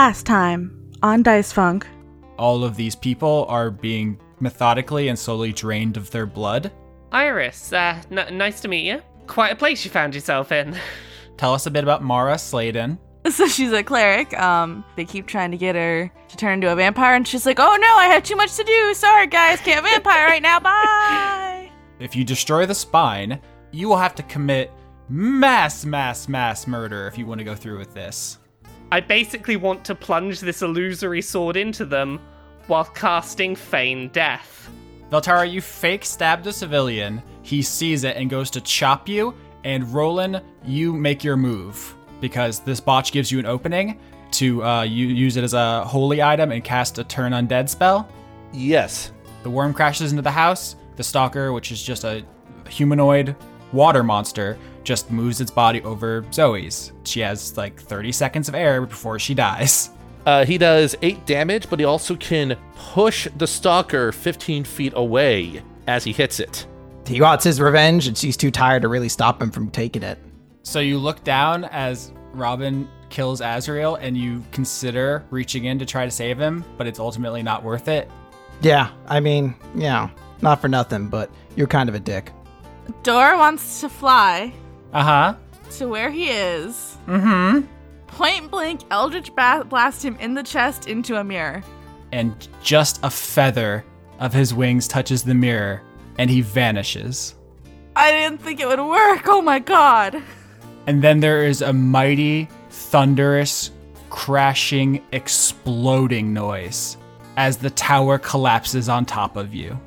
last time on Dice Funk. All of these people are being methodically and slowly drained of their blood. Iris, uh, n- nice to meet you. Quite a place you found yourself in. Tell us a bit about Mara Sladen. So she's a cleric. Um, they keep trying to get her to turn into a vampire, and she's like, "Oh no, I have too much to do. Sorry, guys, can't vampire right now. Bye." If you destroy the spine, you will have to commit mass, mass, mass murder if you want to go through with this. I basically want to plunge this illusory sword into them while casting Feign Death. Veltari, you fake stabbed a civilian. He sees it and goes to chop you. And Rolen, you make your move because this botch gives you an opening to uh, you use it as a holy item and cast a turn undead spell. Yes. The worm crashes into the house. The stalker, which is just a humanoid water monster, just moves its body over Zoey's. She has like 30 seconds of air before she dies. Uh, he does eight damage, but he also can push the stalker 15 feet away as he hits it. He wants his revenge, and she's too tired to really stop him from taking it. So you look down as Robin kills Azrael and you consider reaching in to try to save him, but it's ultimately not worth it. Yeah, I mean, yeah, not for nothing, but you're kind of a dick. Dora wants to fly Uh huh. to where he is. Mm-hmm. Point blank, Eldritch blast him in the chest into a mirror. And just a feather of his wings touches the mirror and he vanishes. I didn't think it would work. Oh my god. And then there is a mighty, thunderous, crashing, exploding noise as the tower collapses on top of you.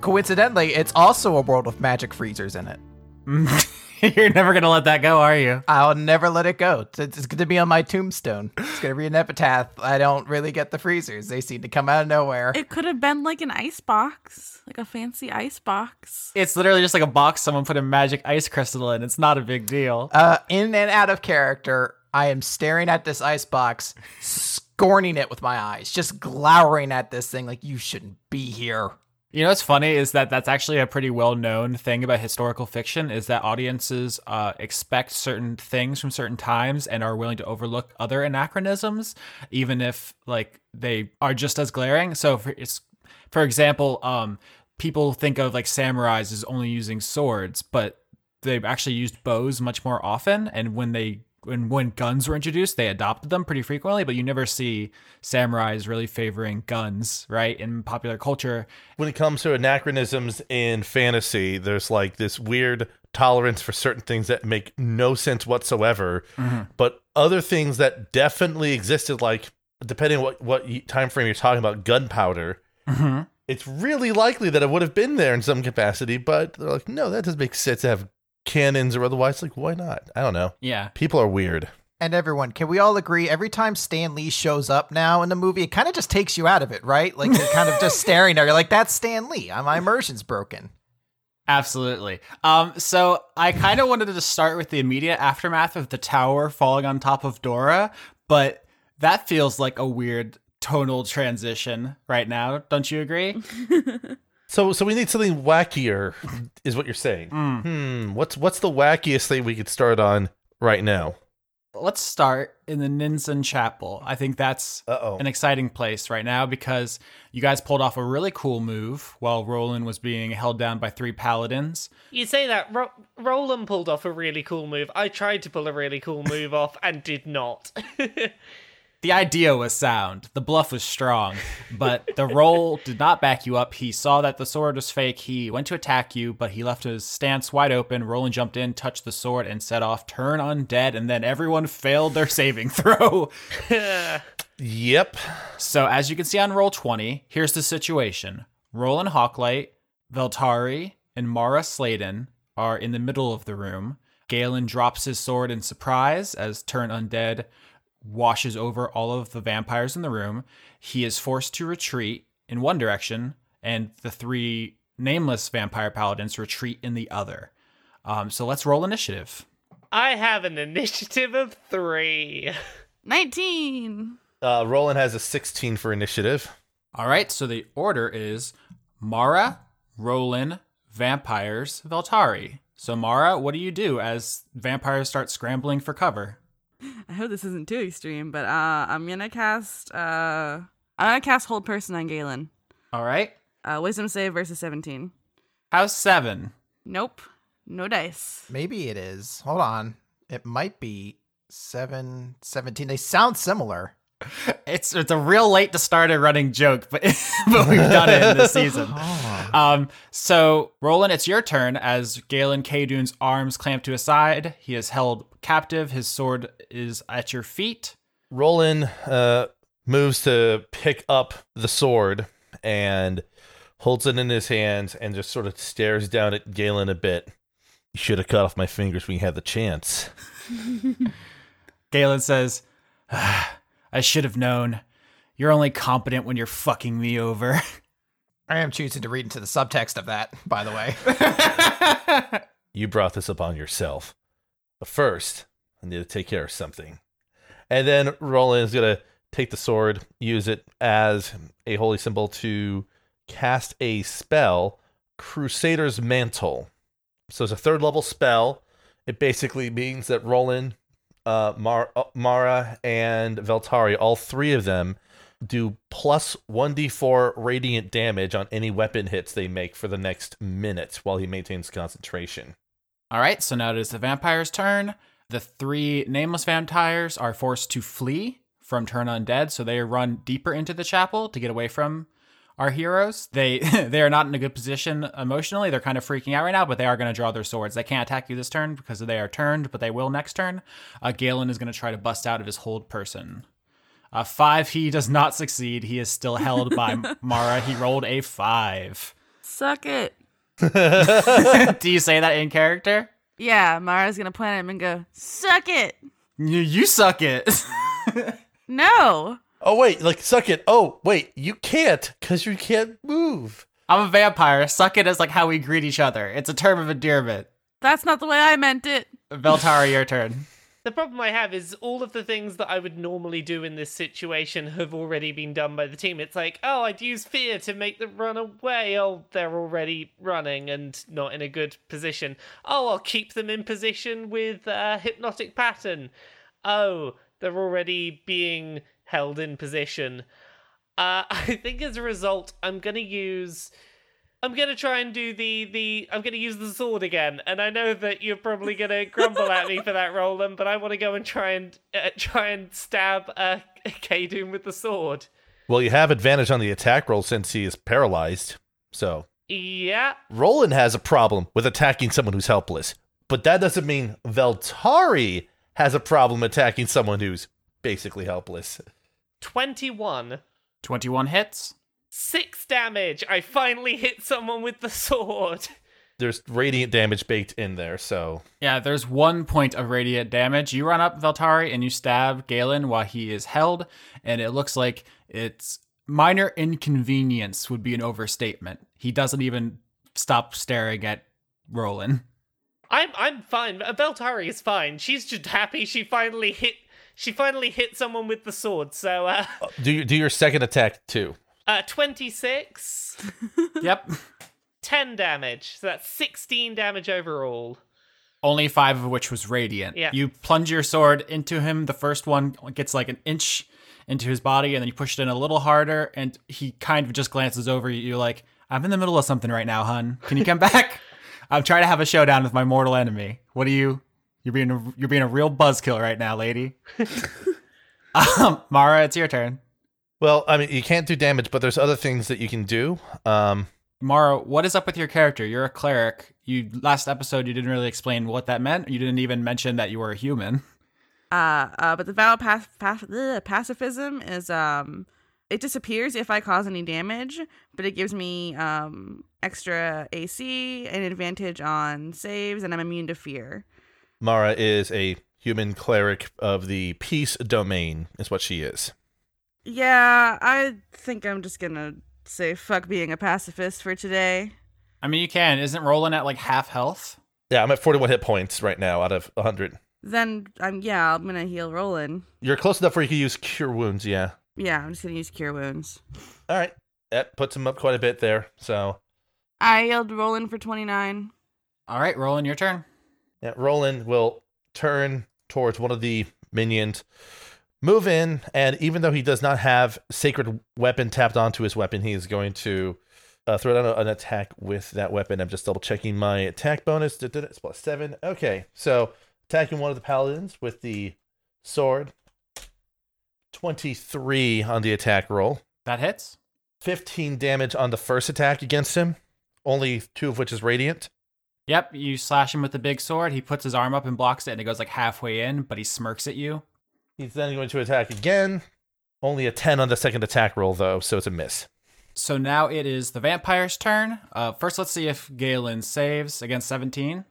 Coincidentally, it's also a world with magic freezers in it. You're never gonna let that go, are you? I'll never let it go. It's, it's going to be on my tombstone. It's going to be an epitaph. I don't really get the freezers. They seem to come out of nowhere. It could have been like an ice box, like a fancy ice box. It's literally just like a box someone put a magic ice crystal in. It's not a big deal. Uh, in and out of character, I am staring at this ice box, scorning it with my eyes, just glowering at this thing like you shouldn't be here. You know what's funny is that that's actually a pretty well known thing about historical fiction is that audiences uh, expect certain things from certain times and are willing to overlook other anachronisms, even if like they are just as glaring. So for for example, um, people think of like samurais as only using swords, but they actually used bows much more often. And when they when when guns were introduced, they adopted them pretty frequently. But you never see samurais really favoring guns, right? In popular culture, When it comes to anachronisms in fantasy, there's like this weird tolerance for certain things that make no sense whatsoever, mm-hmm. but other things that definitely existed, like depending on what what time frame you're talking about, gunpowder. Mm-hmm. It's really likely that it would have been there in some capacity, but they're like, no, that doesn't make sense to have cannons or otherwise. Like, why not? I don't know. yeah. People are weird. And everyone, can we all agree every time Stan Lee shows up now in the movie, it kind of just takes you out of it, right? Like you're kind of just staring there. You're like, that's Stan Lee. Uh, My immersion's broken. Absolutely. Um, so I kind of wanted to start with the immediate aftermath of the tower falling on top of Dora, but that feels like a weird tonal transition right now. Don't you agree? So, so we need something wackier, is what you're saying. Hmm. What's what's the wackiest thing we could start on right now? Let's start in the Ninsen Chapel. I think that's Uh-oh. an exciting place right now because you guys pulled off a really cool move while Rolen was being held down by three paladins. You say that Ro- Rolen pulled off a really cool move. I tried to pull a really cool move off and did not. The idea was sound. The bluff was strong, but the roll did not back you up. He saw that the sword was fake. He went to attack you, but he left his stance wide open. Rolen jumped in, touched the sword, and set off turn undead, and then everyone failed their saving throw. Yep. So, as you can see on Roll20, here's the situation Rolen Hawklight, Veltari, and Mara Sladen are in the middle of the room. Galen drops his sword in surprise as Turn Undead washes over all of the vampires in the room. He is forced to retreat in one direction, and the three nameless vampire paladins retreat in the other. Um, so let's roll initiative. I have an initiative of three. 19. Uh, Rolen has a 16 for initiative. All right, so the order is Mara, Rolen, vampires, Veltari. So Mara, what do you do as vampires start scrambling for cover? I hope this isn't too extreme, but uh, I'm gonna cast. Uh, I'm gonna cast Hold Person on Galen. All right. Uh, wisdom save versus 17. How's seven? Nope, no dice. Maybe it is. Hold on. It might be 7 17. They sound similar. It's it's a real late to start a running joke, but but we've done it in this season. Oh. Um, so Rolen, it's your turn as Galen Kadune's arms clamp to his side. He is held captive. His sword is at your feet. Rolen uh, moves to pick up the sword and holds it in his hands and just sort of stares down at Galen a bit. You should have cut off my fingers when you had the chance. Galen says, "Ah, "I should have known. You're only competent when you're fucking me over." I am choosing to read into the subtext of that, by the way. You brought this upon yourself. But first, I need to take care of something. And then Rolen is going to take the sword, use it as a holy symbol to cast a spell, Crusader's Mantle. So it's a third level spell. It basically means that Rolen, uh, Mar- uh, Mara, and Veltari, all three of them, do plus 1d4 radiant damage on any weapon hits they make for the next minute while he maintains concentration. All right, so now it is the vampire's turn. The three nameless vampires are forced to flee from Turn Undead, so they run deeper into the chapel to get away from our heroes. They they are not in a good position emotionally. They're kind of freaking out right now, but they are going to draw their swords. They can't attack you this turn because they are turned, but they will next turn. Uh, Galen is going to try to bust out of his hold person. Uh, five, he does not succeed. He is still held by Mara. He rolled a five. Suck it. Do you say that in character? Yeah, Mara's gonna point at him and go, "Suck it." You, you suck it. No. Oh wait, like suck it. Oh wait, you can't because you can't move. I'm a vampire. Suck it is like how we greet each other. It's a term of endearment. That's not the way I meant it. Veltari, your turn. The problem I have is all of the things that I would normally do in this situation have already been done by the team. It's like, oh, I'd use fear to make them run away. Oh, they're already running and not in a good position. Oh, I'll keep them in position with uh, hypnotic pattern. Oh, they're already being held in position. Uh, I think as a result, I'm gonna use. I'm gonna try and do the the. I'm gonna use the sword again, and I know that you're probably gonna grumble at me for that, Rolen. But I want to go and try and uh, try and stab uh, Kadun with the sword. Well, you have advantage on the attack roll since he is paralyzed. So Yeah, Rolen has a problem with attacking someone who's helpless, but that doesn't mean Veltari has a problem attacking someone who's basically helpless. Twenty-one. 21 hits. Six damage. I finally hit someone with the sword. There's radiant damage baked in there, so Yeah, there's one point of radiant damage. You run up Veltari and you stab Galen while he is held, and it looks like it's minor inconvenience would be an overstatement. He doesn't even stop staring at Rolen. I'm I'm fine. Veltari is fine. She's just happy she finally hit she finally hit someone with the sword. So uh do your, do your second attack too. uh 26 Yep. 10 damage. So that's 16 damage overall. Only five of which was radiant. Yeah. You plunge your sword into him. The first one gets like an inch into his body, and then you push it in a little harder, and he kind of just glances over you. You're like, I'm in the middle of something right now, hun. Can you come back? I'm trying to have a showdown with my mortal enemy. What are you? You're being a, you're being a real buzzkill right now, lady. um, Mara, it's your turn. Well, I mean, you can't do damage, but there's other things that you can do. Um, Mara, what is up with your character? You're a cleric. You last episode you didn't really explain what that meant. You didn't even mention that you were a human. Uh, uh, but the vow of pac- pac- ugh, pacifism is um, it disappears if I cause any damage, but it gives me um extra AC and advantage on saves, and I'm immune to fear. Mara is a human cleric of the peace domain, is what she is. Yeah, I think I'm just gonna say fuck being a pacifist for today. I mean, you can. Isn't Rolen at like half health? Yeah, I'm at 41 hit points right now out of 100. Then I'm yeah, I'm gonna heal Rolen. You're close enough where you can use cure wounds, yeah. Yeah, I'm just gonna use cure wounds. All right. That puts him up quite a bit there. So I yelled Rolen for 29. All right, Rolen, your turn. Yeah, Rolen will turn towards one of the minions, move in, and even though he does not have sacred weapon tapped onto his weapon, he is going to uh, throw down an attack with that weapon. I'm just double checking my attack bonus. It's plus seven. Okay, so attacking one of the paladins with the sword. 23 on the attack roll. That hits. 15 damage on the first attack against him, only two of which is radiant. Yep, you slash him with the big sword. He puts his arm up and blocks it, and it goes like halfway in, but he smirks at you. He's then going to attack again. Only a 10 on the second attack roll, though, so it's a miss. So now it is the vampire's turn. Uh, first, let's see if Galen saves against 17.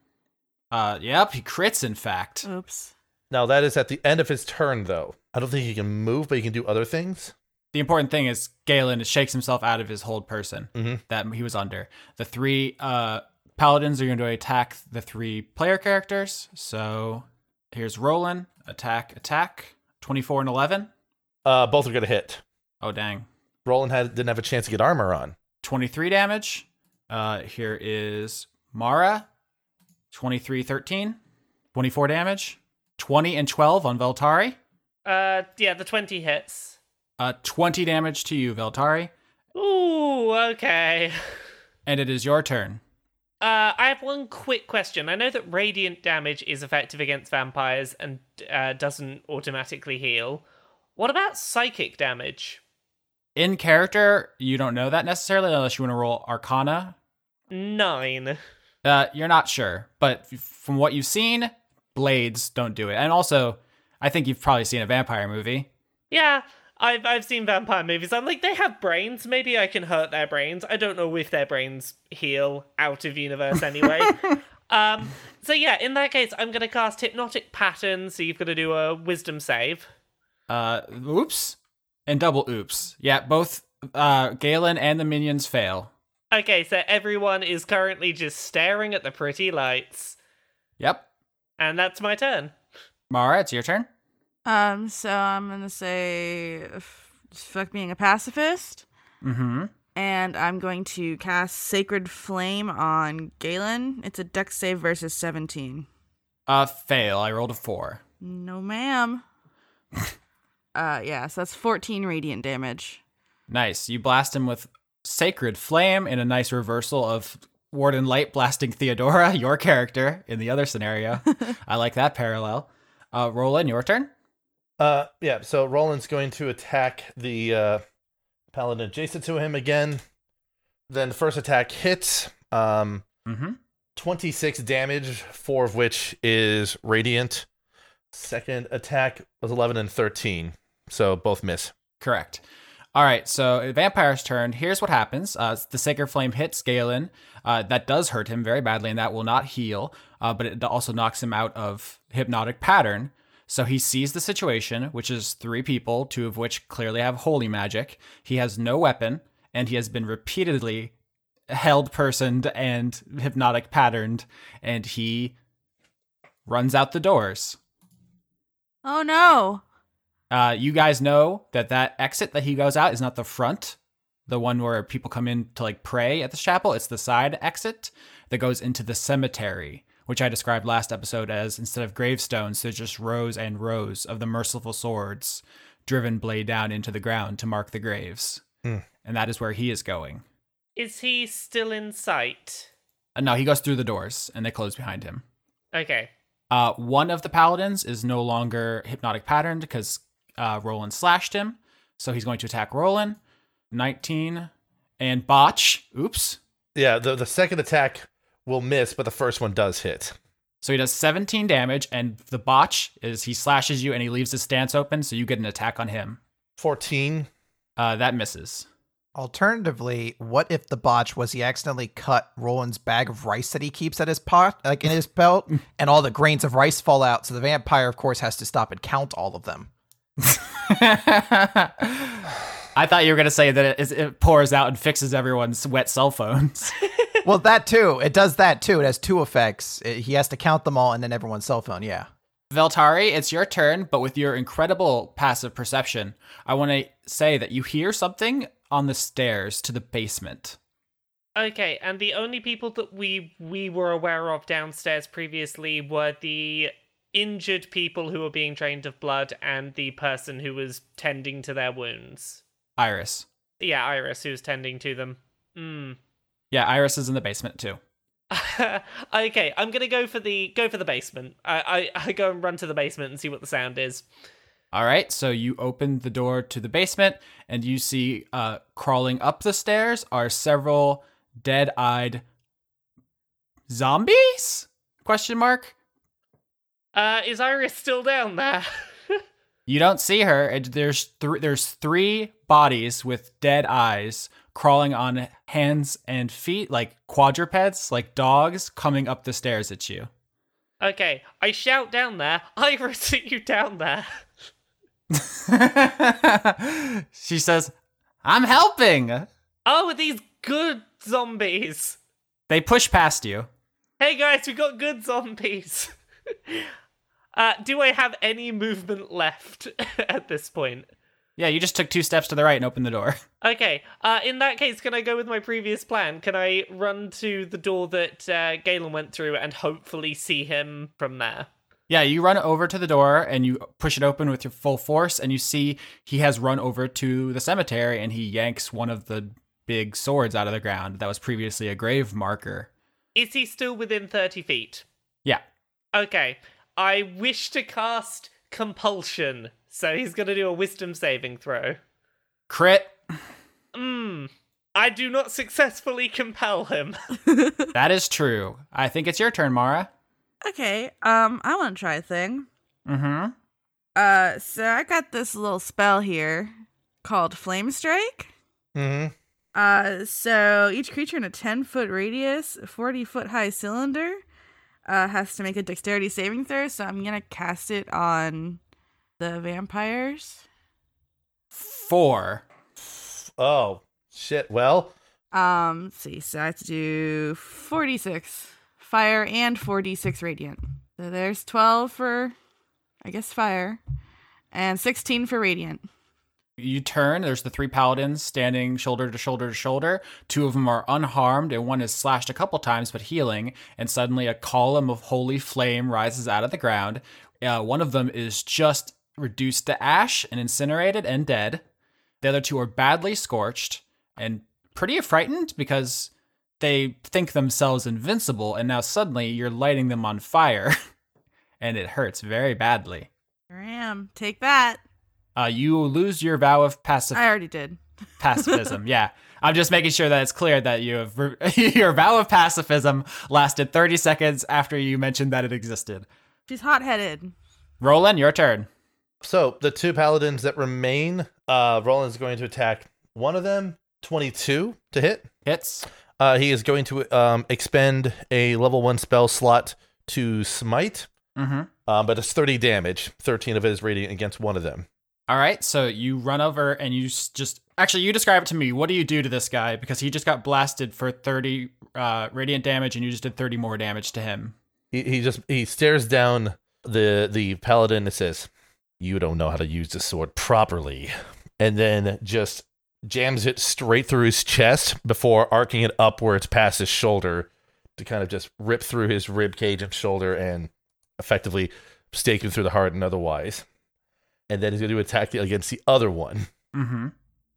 Uh, yep, he crits, in fact. Oops. Now, that is at the end of his turn, though. I don't think he can move, but he can do other things. The important thing is Galen shakes himself out of his hold person Mhm. that he was under. The three uh, paladins are going to attack the three player characters. So here's Rolen. Attack, attack. 24 and 11. Uh, both are going to hit. Oh, dang. Rolen had, didn't have a chance to get armor on. 23 damage. Uh, here is Mara. 23, 13. 24 damage. 20 and 12 on Veltari. Uh, yeah, the 20 hits. Uh, 20 damage to you, Veltari. Ooh, okay. And it is your turn. Uh, I have one quick question. I know that radiant damage is effective against vampires and uh, doesn't automatically heal. What about psychic damage? In character, you don't know that necessarily unless you want to roll Arcana. Nine. Uh, you're not sure, but from what you've seen, blades don't do it. And also, I think you've probably seen a vampire movie. Yeah, I've I've seen vampire movies. I'm like, they have brains. Maybe I can hurt their brains. I don't know if their brains heal out of universe anyway. um. So yeah, in that case, I'm gonna cast hypnotic pattern. So you've got to do a wisdom save. Uh, oops, and double oops. Yeah, both uh, Galen and the minions fail. Okay, so everyone is currently just staring at the pretty lights, Yep. and that's my turn. Mara, it's your turn. Um, so I'm gonna say, f- fuck being a pacifist, Mm-hmm. and I'm going to cast Sacred Flame on Galen. It's a Dex save versus 17. Uh, fail. I rolled a four. No, ma'am. uh, yeah, so that's 14 radiant damage. Nice. You blast him with Sacred Flame in a nice reversal of Warden Light blasting Theodora, your character, in the other scenario. I like that parallel. Uh, Rolen, your turn. Uh, yeah, so Rolen's going to attack the uh, paladin adjacent to him again. Then the first attack hits. Um, Mm-hmm. 26 damage, four of which is radiant. Second attack was 11 and 13, so both miss. Correct. All right, so Vampire's turn. Here's what happens. Uh, the Sacred Flame hits Galen. Uh, that does hurt him very badly, and that will not heal, uh, but it also knocks him out of Hypnotic Pattern. So he sees the situation, which is three people, two of which clearly have holy magic. He has no weapon, and he has been repeatedly held personed and hypnotic patterned, and he runs out the doors. Oh no! Uh, you guys know that that exit that he goes out is not the front, the one where people come in to like pray at the chapel. It's the side exit that goes into the cemetery, which I described last episode as instead of gravestones, there's just rows and rows of the merciful swords driven blade down into the ground to mark the graves. Hmm. And that is where he is going. Is he still in sight? Uh, no, he goes through the doors and they close behind him. Okay. Uh, one of the paladins is no longer hypnotic patterned because uh, Rolen slashed him. So he's going to attack Rolen. 19 and botch. Oops. Yeah, the, the second attack will miss, but the first one does hit. So he does 17 damage, and the botch is he slashes you and he leaves his stance open, so you get an attack on him. 14. Uh, that misses. Alternatively, what if the botch was he accidentally cut Rolen's bag of rice that he keeps at his pot, like in his belt, and all the grains of rice fall out? So the vampire, of course, has to stop and count all of them. I thought you were going to say that it, is- it pours out and fixes everyone's wet cell phones. Well, that too. It does that too. It has two effects. It- he has to count them all and then everyone's cell phone. Yeah. Veltari, it's your turn, but with your incredible passive perception, I want to say that you hear something on the stairs to the basement. Okay, and the only people that we we were aware of downstairs previously were the injured people who were being drained of blood and the person who was tending to their wounds. Iris. Yeah, Iris who's tending to them. Hmm. Yeah, Iris is in the basement too. okay, I'm gonna go for the go for the basement. I, I I go and run to the basement and see what the sound is. All right, so you open the door to the basement and you see uh, crawling up the stairs are several dead-eyed zombies? Question mark. Uh, is Iris still down there? You don't see her. There's three. There's three bodies with dead eyes crawling on hands and feet, like quadrupeds, like dogs, coming up the stairs at you. okay, I shout down there. Iris, are you down there? she says, "I'm helping." Oh, these good zombies? They push past you. Hey guys, we got good zombies. uh, do I have any movement left at this point? Yeah, you just took two steps to the right and opened the door. Okay, uh, in that case, can I go with my previous plan? Can I run to the door that uh, Galen went through and hopefully see him from there? Yeah, you run over to the door and you push it open with your full force, and you see he has run over to the cemetery and he yanks one of the big swords out of the ground that was previously a grave marker. Is he still within 30 feet? Yeah. Okay, I wish to cast Compulsion, so he's gonna do a wisdom saving throw. Crit. Mmm. I do not successfully compel him. That is true. I think it's your turn, Mara. Okay, um, I want to try a thing. Mm-hmm. Uh, so I got this little spell here called Flame Strike. Mm-hmm. Uh, so each creature in a 10 foot radius, 40 foot high cylinder, uh, has to make a dexterity saving throw. So I'm gonna cast it on the vampires. Four. Oh shit. Well, Um, let's see. So I have to do 46 fire and 4d6 radiant. So there's 12 for, I guess, fire, and 16 for radiant. You turn, there's the three paladins standing shoulder to shoulder to shoulder. Two of them are unharmed, and one is slashed a couple times but healing. And suddenly, a column of holy flame rises out of the ground. Uh, one of them is just reduced to ash and incinerated and dead. The other two are badly scorched and pretty frightened because they think themselves invincible, and now suddenly you're lighting them on fire, and it hurts very badly. Ram, Take that. Uh, you lose your vow of pacifism. I already did. pacifism. yeah, I'm just making sure that it's clear that you have re- your vow of pacifism lasted 30 seconds after you mentioned that it existed. She's hot headed. Rolen, your turn. So the two paladins that remain, uh, Rolen's going to attack one of them. Twenty-two to hit. Hits. Uh, he is going to um, expend a level one spell slot to smite, Mm-hmm. um, but it's 30 damage. 13 of it is radiant against one of them. All right, so you run over and you just actually you describe it to me. What do you do to this guy because he just got blasted for 30 uh, radiant damage and you just did 30 more damage to him. He, he just he stares down the the paladin and says, "You don't know how to use the sword properly," and then just jams it straight through his chest before arcing it upwards past his shoulder to kind of just rip through his rib cage and shoulder and effectively stake him through the heart and otherwise. And then he's going to attack the, against the other one. Mm-hmm.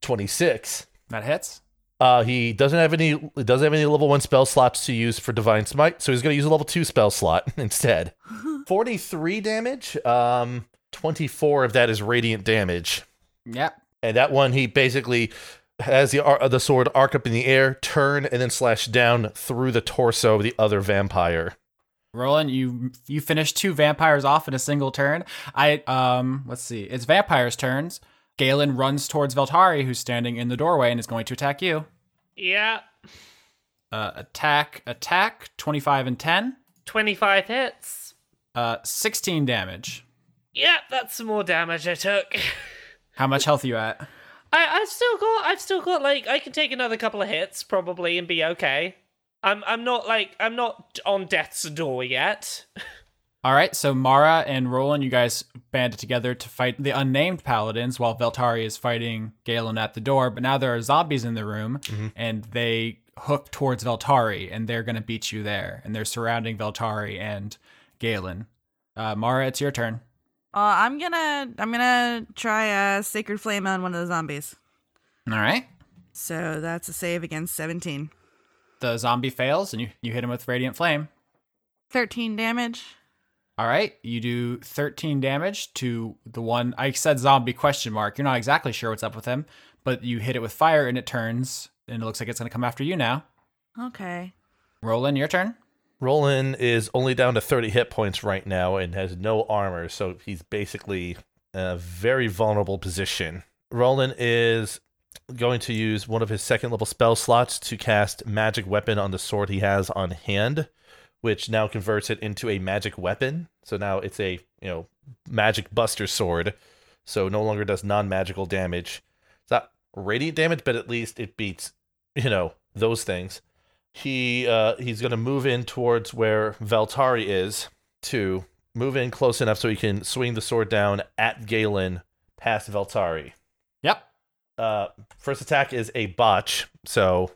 26. That hits. Uh, he doesn't have any he doesn't have any level one spell slots to use for divine smite, so he's going to use a level two spell slot instead. Forty three damage. Um, twenty four of that is radiant damage, Yep. and that one he basically has the ar- the sword arc up in the air, turn, and then slash down through the torso of the other vampire. Rolen, you you finished two vampires off in a single turn. I um let's see. It's vampires' turns. Galen runs towards Veltari, who's standing in the doorway and is going to attack you. yeah, Uh, attack, attack, 25 and 10. 25 hits. Uh, 16 damage. Yeah, that's some more damage I took. How much health are you at? I, I've still got, I've still got like, I can take another couple of hits probably and be okay. I'm, I'm not like, I'm not on death's door yet. All right, so Mara and Rolen, you guys banded together to fight the unnamed paladins while Veltari is fighting Galen at the door. But now there are zombies in the room, and they hook towards Veltari, and they're going to beat you there. And they're surrounding Veltari and Galen. Uh, Mara, it's your turn. Uh, I'm gonna I'm gonna try a sacred flame on one of the zombies. All right. So that's a save against 17. The zombie fails, and you, you hit him with Radiant Flame. 13 damage. All right, you do 13 damage to the one. I said zombie question mark. You're not exactly sure what's up with him, but you hit it with fire and it turns, and it looks like it's going to come after you now. Okay. Rolen, your turn. Rolen is only down to 30 hit points right now and has no armor, so he's basically in a very vulnerable position. Rolen is going to use one of his second level spell slots to cast magic weapon on the sword he has on hand, which now converts it into a magic weapon. So now it's a, you know, magic buster sword. So no longer does non-magical damage. It's not radiant damage, but at least it beats, you know, those things he uh he's gonna move in towards where Veltari is to move in close enough so he can swing the sword down at Galen past Veltari. Yep. Uh first attack is a botch, so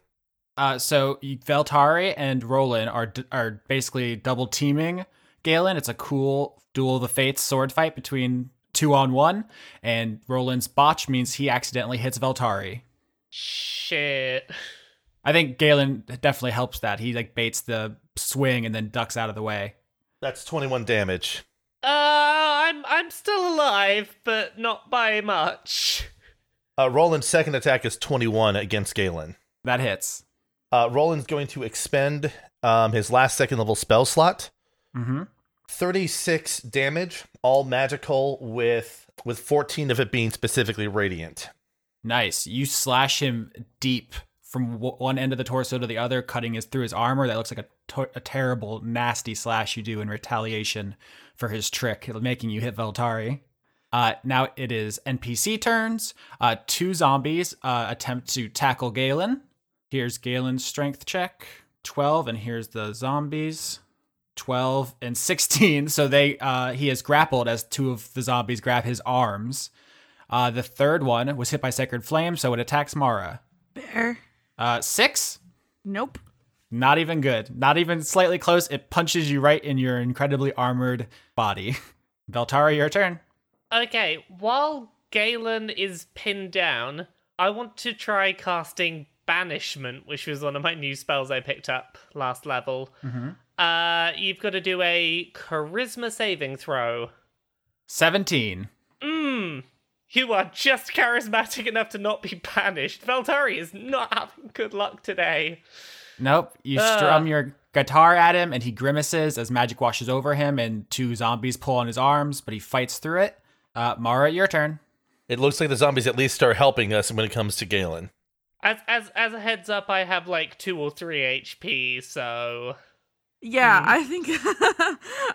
Uh, so you- Veltari and Rolen are d- are basically double teaming Galen. It's a cool duel of the fates sword fight between two on one, and Rolen's botch means he accidentally hits Veltari. Shit. I think Galen definitely helps that. He like baits the swing and then ducks out of the way. that's 21 damage. Uh, I'm I'm still alive, but not by much. Uh Rolen's second attack is 21 against Galen. That hits. Uh Rolen's going to expend um his last second level spell slot. Mm-hmm. 36 damage, all magical with with 14 of it being specifically radiant. Nice. You slash him deep from one end of the torso to the other, cutting his through his armor. That looks like a, a terrible, nasty slash you do in retaliation for his trick, making you hit Veltari. Uh, now it is NPC turns. Uh, two zombies uh, attempt to tackle Galen. Here's Galen's strength check 12, and here's the zombies 12 and 16. So they uh, he is grappled as two of the zombies grab his arms. Uh, the third one was hit by Sacred Flame, so it attacks Mara. Bear. Uh, six, Nope. not even good. Not even slightly close. It punches you right in your incredibly armored body. Veltari, your turn. Okay, while Galen is pinned down, I want to try casting Banishment, which was one of my new spells I picked up last level. Uh, you've got to do a Charisma saving throw. 17. Mmm. You are just charismatic enough to not be banished. Veltari is not having good luck today. Nope. You Ah. strum your guitar at him, and he grimaces as magic washes over him, and two zombies pull on his arms, but he fights through it. Uh, Mara, your turn. It looks like the zombies at least start helping us when it comes to Galen. As as as a heads up, I have like two or three HP, so Yeah, Mm-hmm. I think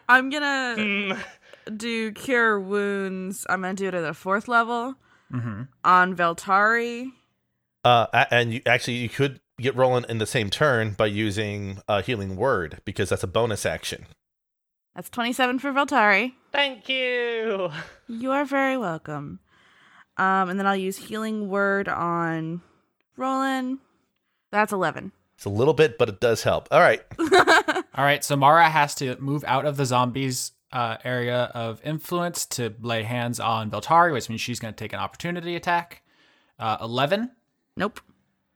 I'm gonna Hmm. Do cure wounds. I'm gonna do it at a fourth level Mm-hmm. on Veltari. Uh, and you actually you could get Rolen in the same turn by using a healing word because that's a bonus action. That's 27 for Veltari. thank you. You are very welcome. Um, and then I'll use healing word on Rolen. That's 11. It's a little bit, but it does help. All right. All right, so Mara has to move out of the zombies uh, area of influence to lay hands on Veltari, which means she's going to take an opportunity attack. Uh, 11. Nope.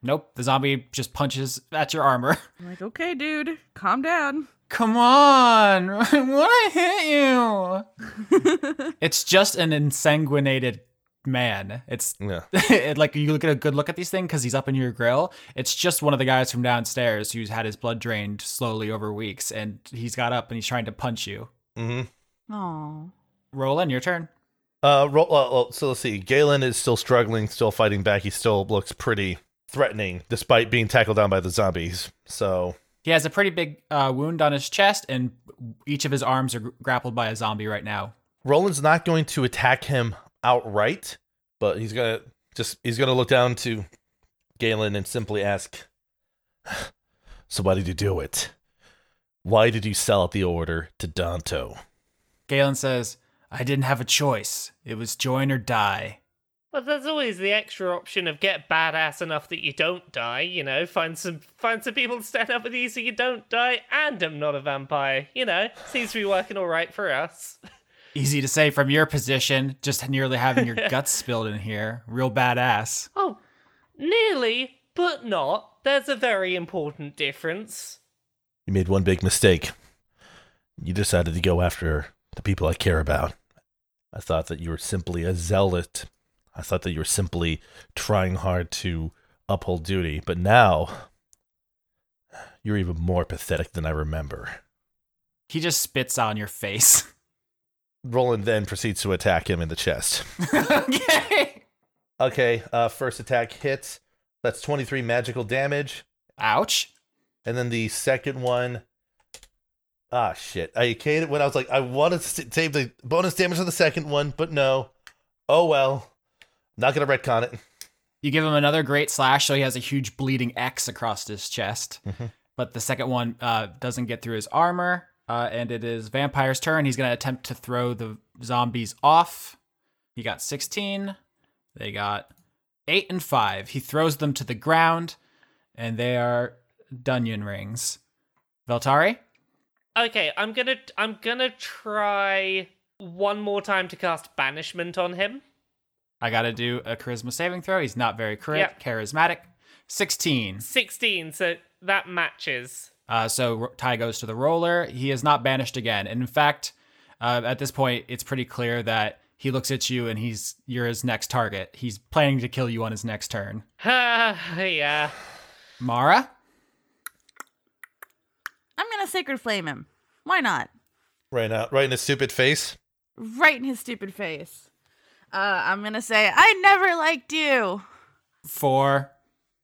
Nope, the zombie just punches at your armor. I'm like, okay, dude, calm down. Come on, I want to hit you. it's just an ensanguinated man. It's Yeah. it, like you get a good look at these things because he's up in your grill. It's just one of the guys from downstairs who's had his blood drained slowly over weeks, and he's got up and he's trying to punch you. Hmm Oh. Rolen, your turn. Uh, ro- well, well, so let's see. Galen is still struggling, still fighting back. He still looks pretty threatening, despite being tackled down by the zombies. So He has a pretty big uh, wound on his chest, and each of his arms are gr- grappled by a zombie right now. Rolen's not going to attack him outright, but he's gonna just he's gonna look down to Galen and simply ask, "So why did you do it? Why did you sell out the order to Danto?" Galen says, I didn't have a choice. It was join or die. Well, there's always the extra option of get badass enough that you don't die. You know, find some find some people to stand up with you so you don't die, and I'm not a vampire. You know, seems to be working all right for us. Easy to say from your position, just nearly having your guts spilled in here. Real badass. Oh, nearly, but not. There's a very important difference. You made one big mistake. You decided to go after the people I care about. I thought that you were simply a zealot. I thought that you were simply trying hard to uphold duty. But now, you're even more pathetic than I remember. He just spits on your face. Rolen then proceeds to attack him in the chest. okay. Okay, uh, first attack hits. That's 23 magical damage. Ouch. And then the second one. Ah, shit. I hated when I was like, I wanted to save the bonus damage on the second one, but no. Oh well. Not going to retcon it. You give him another great slash, so he has a huge bleeding X across his chest. But the second one uh, doesn't get through his armor, uh, and it is Vampire's turn. He's going to attempt to throw the zombies off. He got 16. They got 8 and 5. He throws them to the ground, and they are Dunyan rings. Veltari? Okay, I'm gonna I'm gonna try one more time to cast banishment on him. I got to do a charisma saving throw. He's not very chari- Yeah. charismatic. 16. Sixteen, so that matches. Uh, so tie goes to the roller. He is not banished again. And in fact, uh, at this point, it's pretty clear that he looks at you and he's you're his next target. He's planning to kill you on his next turn. Ah, yeah. Mara, I'm gonna sacred flame him. Why not? Right now, right in his stupid face. Right in his stupid face. Uh, I'm gonna say, I never liked you. four.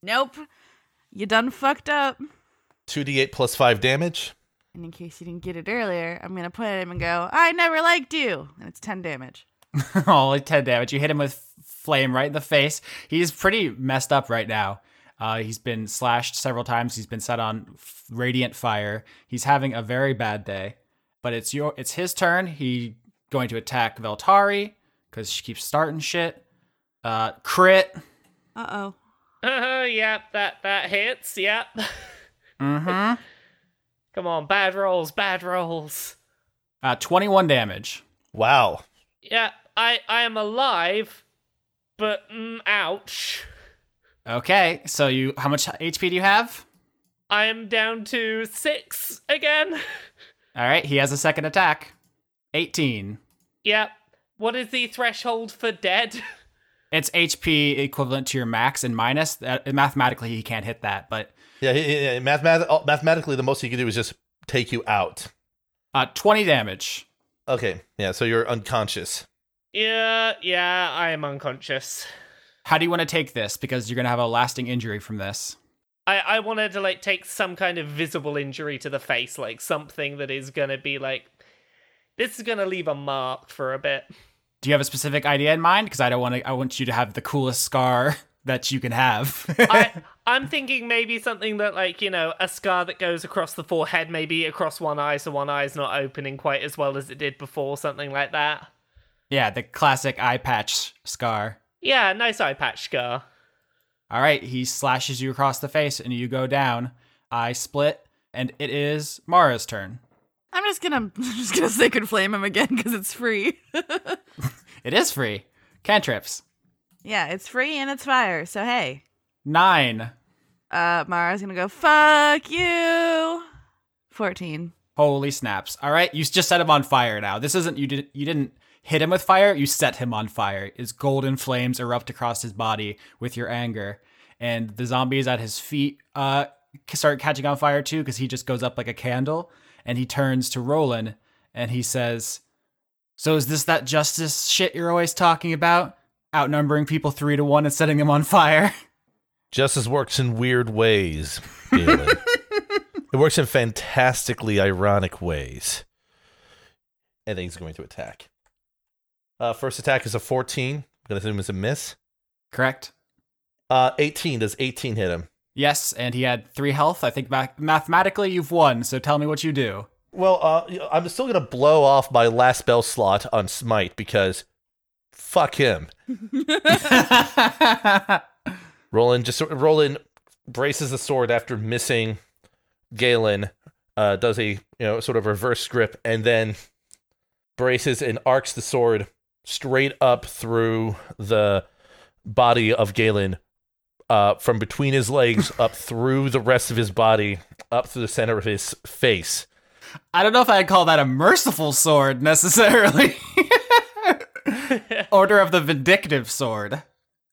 Nope. You done fucked up. 2d8 plus 5 damage. And in case you didn't get it earlier, I'm gonna point at him and go, I never liked you. And it's 10 damage. Only ten damage. You hit him with flame right in the face. He's pretty messed up right now. Uh, he's been slashed several times. He's been set on f- radiant fire. He's having a very bad day. But it's your it's his turn. He going to attack Veltari because she keeps starting shit. Uh, crit. Uh oh. Uh, yep, that that hits. Yep. Mm-hmm. Come on, bad rolls, bad rolls. Uh, 21 damage. Wow. Yeah, I I am alive, but mm, ouch. Okay, so you how much HP do you have? I am down to six again. All right, he has a second attack. 18. Yep. What is the threshold for dead? It's HP equivalent to your max and minus. Uh, mathematically, he can't hit that, but Yeah, he, he, he- mathemat- oh, mathematically, the most he can do is just take you out. uh, 20 damage. Okay, yeah, so you're unconscious. yeah, yeah, I am unconscious. How do you want to take this? Because you're going to have a lasting injury from this. I, I wanted to like take some kind of visible injury to the face, like something that is gonna be like this is gonna leave a mark for a bit. Do you have a specific idea in mind? Because I don't want to. I want you to have the coolest scar that you can have. I I'm thinking maybe something that like, you know, a scar that goes across the forehead, maybe across one eye, so one eye's not opening quite as well as it did before, something like that. yeah, the classic eye patch scar. Yeah, nice eye patch scar. All right, he slashes you across the face and you go down. Eye split, and it is Mara's turn. I'm just gonna I'm just gonna sacred flame him again because it's free. It is free. Cantrips. yeah, it's free and it's fire. So hey, Nine. uh, Mara's gonna go fuck you. Fourteen. Holy snaps! All right, you just set him on fire now. This isn't you did you didn't hit him with fire. You set him on fire. His golden flames erupt across his body with your anger, and the zombies at his feet uh start catching on fire too because he just goes up like a candle. And he turns to Rolen and he says, "So is this that justice shit you're always talking about? Outnumbering people three to one and setting them on fire?" Justice works in weird ways, it works in fantastically ironic ways. And then he's going to attack. Uh, first attack is a 14. I'm going to assume it's a miss. Correct. Uh, 18. Does 18 hit him? Yes, and he had three health. I think math- mathematically you've won. So tell me what you do. Well, uh, I'm still gonna blow off my last spell slot on Smite because fuck him. Rolen just Rolen braces the sword after missing Galen, uh, does a you know sort of reverse grip, and then braces and arcs the sword straight up through the body of Galen, uh, from between his legs up through the rest of his body, up through the center of his face. I don't know if I'd call that a merciful sword necessarily. Order of the Vindictive Sword.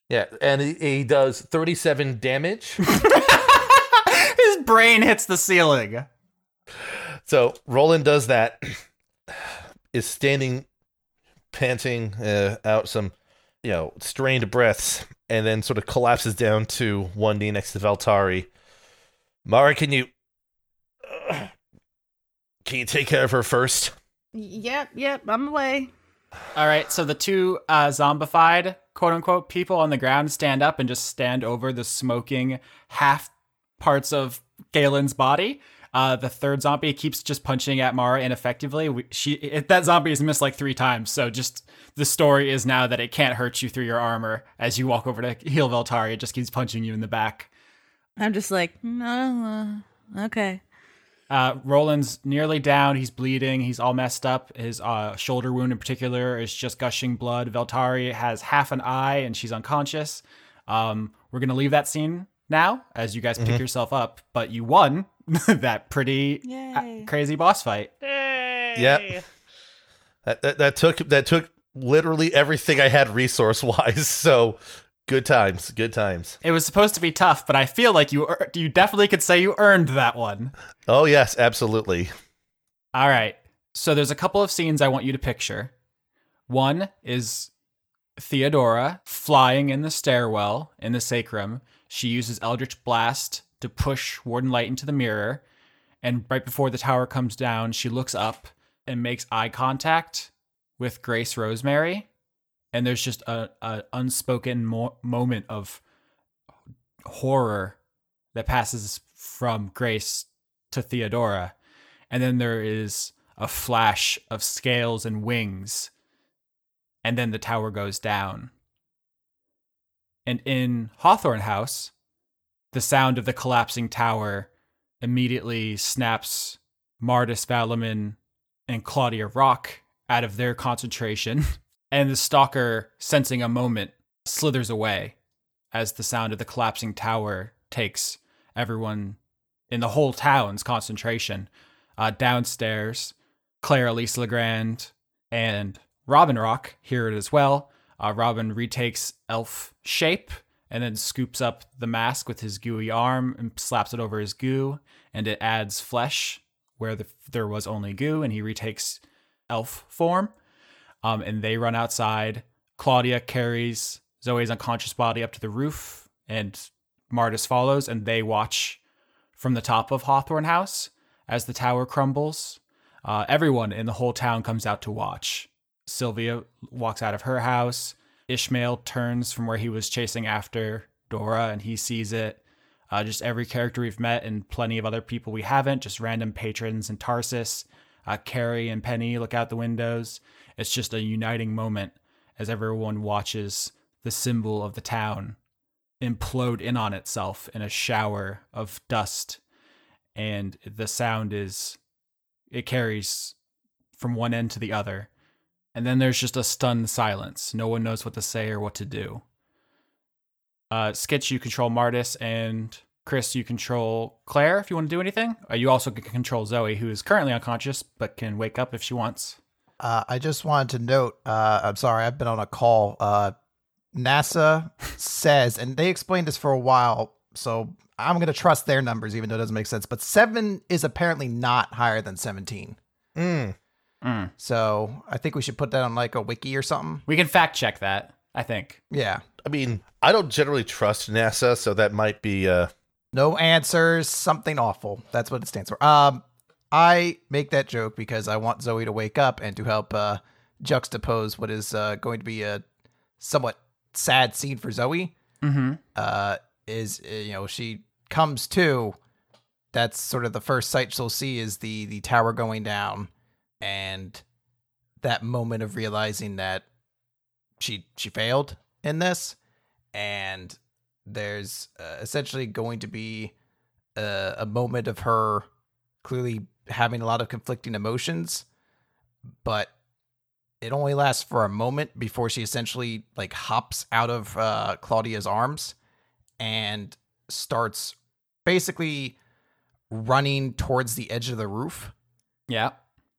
Yeah, and he, he does 37 damage. His brain hits the ceiling. so Rolen does that, is standing, panting uh, out some, you know, strained breaths, and then sort of collapses down to one knee next to Veltari. Mara, can you. can you take care of her first? Yep, yep, I'm away. All right, so the two uh, zombified, quote unquote, people on the ground stand up and just stand over the smoking half parts of Galen's body. Uh, the third zombie keeps just punching at Mara ineffectively. We, she it, that zombie is missed like three times. So just the story is now that it can't hurt you through your armor as you walk over to heal Veltari. It just keeps punching you in the back. I'm just like, no, uh, okay. Uh, Rolen's nearly down. He's bleeding. He's all messed up. His uh, shoulder wound, in particular, is just gushing blood. Veltari has half an eye and she's unconscious. Um, we're gonna leave that scene now as you guys pick yourself up. But you won that pretty uh, Yay. crazy boss fight. Yay! Yep. That, that that took that took literally everything I had resource wise. So good times, good times. It was supposed to be tough, but I feel like you ear- you definitely could say you earned that one. Oh yes, absolutely. All right. So there's a couple of scenes I want you to picture. One is Theodora flying in the stairwell in the sacrum. She uses Eldritch Blast to push Warden Light into the mirror. And right before the tower comes down, she looks up and makes eye contact with Grace Rosemary. And there's just a, a unspoken mo- moment of horror that passes from Grace to Theodora. And then there is a flash of scales and wings. And then the tower goes down. And in Hawthorne House, the sound of the collapsing tower immediately snaps Martis Valaman and Claudia Rock out of their concentration. And the stalker, sensing a moment, slithers away as the sound of the collapsing tower takes everyone in the whole town's concentration. Uh, downstairs, Claire Elise Legrand and Robin Rock hear it as well. Uh, Robin retakes elf shape and then scoops up the mask with his gooey arm and slaps it over his goo, and it adds flesh where the, there was only goo, and he retakes elf form. Um, and they run outside. Claudia carries Zoey's unconscious body up to the roof, and Martis follows, and they watch from the top of Hawthorne House as the tower crumbles. Uh, everyone in the whole town comes out to watch. Sylvia walks out of her house. Ishmael turns from where he was chasing after Dora, and he sees it. Uh, just every character we've met and plenty of other people we haven't, just random patrons in Tarsus. Uh, Carrie and Penny look out the windows. It's just a uniting moment as everyone watches the symbol of the town implode in on itself in a shower of dust. And the sound is, it carries from one end to the other. And then there's just a stunned silence. No one knows what to say or what to do. Uh, Skitch, you control Martis, and Chris, you control Claire if you want to do anything. Uh, you also can control Zoey, who is currently unconscious but can wake up if she wants. Uh, I just wanted to note. Uh, I'm sorry, I've been on a call. Uh, NASA says, and they explained this for a while, so I'm going to trust their numbers, even though it doesn't make sense. But seven is apparently not higher than 17. Mm. Mm. So I think we should put that on like a wiki or something. We can fact check that, I think. Yeah. I mean, I don't generally trust NASA, so that might be uh No answers, something awful. That's what it stands for. Um, I make that joke because I want Zoey to wake up and to help uh, juxtapose what is uh, going to be a somewhat sad scene for Zoey. Mm-hmm. Uh, is uh, you know she comes to that's sort of the first sight she'll see is the the tower going down and that moment of realizing that she she failed in this and there's uh, essentially going to be a, a moment of her clearly having a lot of conflicting emotions but it only lasts for a moment before she essentially like hops out of uh, claudia's arms and starts basically running towards the edge of the roof Yeah.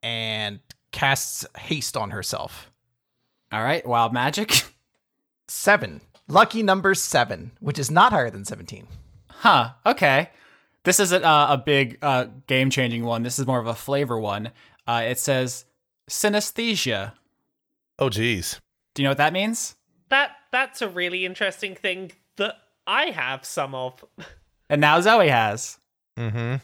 And casts haste on herself. All right. Wild magic. Seven. Lucky number seven, which is not higher than 17. Huh. Okay. This isn't uh, a big uh, game changing one. This is more of a flavor one. Uh, it says synesthesia. Oh, geez. Do you know what that means? That that's a really interesting thing that I have some of. And now Zoey has. Mm-hmm.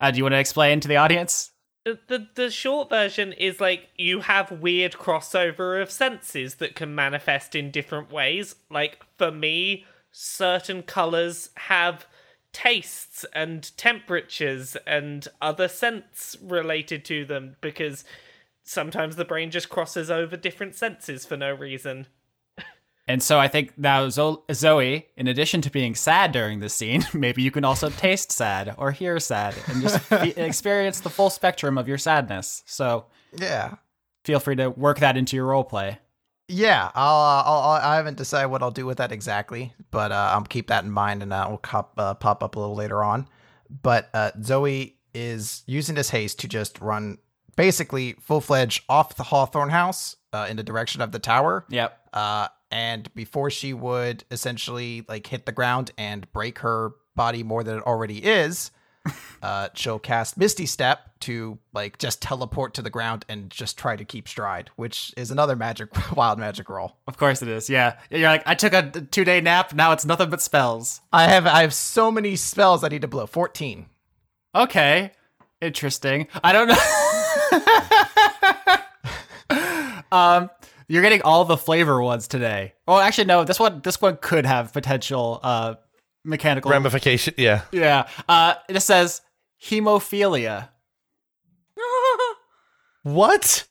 Uh, do you want to explain to the audience? The, the the short version is like you have weird crossover of senses that can manifest in different ways. Like for me, certain colors have tastes and temperatures and other scents related to them because sometimes the brain just crosses over different senses for no reason. And so I think now Zo- Zoey, in addition to being sad during this scene, maybe you can also taste sad or hear sad and just experience the full spectrum of your sadness. So Yeah. feel free to work that into your role play. Yeah, I'll, uh, I'll, I'll I haven't decided what I'll do with that exactly, but uh, I'll keep that in mind and that will cop, uh, pop up a little later on. But uh, Zoey is using this haste to just run basically full fledged off the Hawthorne house uh, in the direction of the tower. Yep. And before she would essentially like hit the ground and break her body more than it already is, uh, she'll cast Misty Step to like just teleport to the ground and just try to keep stride, which is another magic, wild magic roll. Of course it is. Yeah. You're like, I took a two day nap. Now it's nothing but spells. I have I have so many spells I need to blow. Fourteen. Okay. Interesting. I don't know. um, you're getting all the flavor ones today. Well, actually, no. This one, this one could have potential uh mechanical. Ramification. Yeah. yeah. Uh, it says hemophilia. What?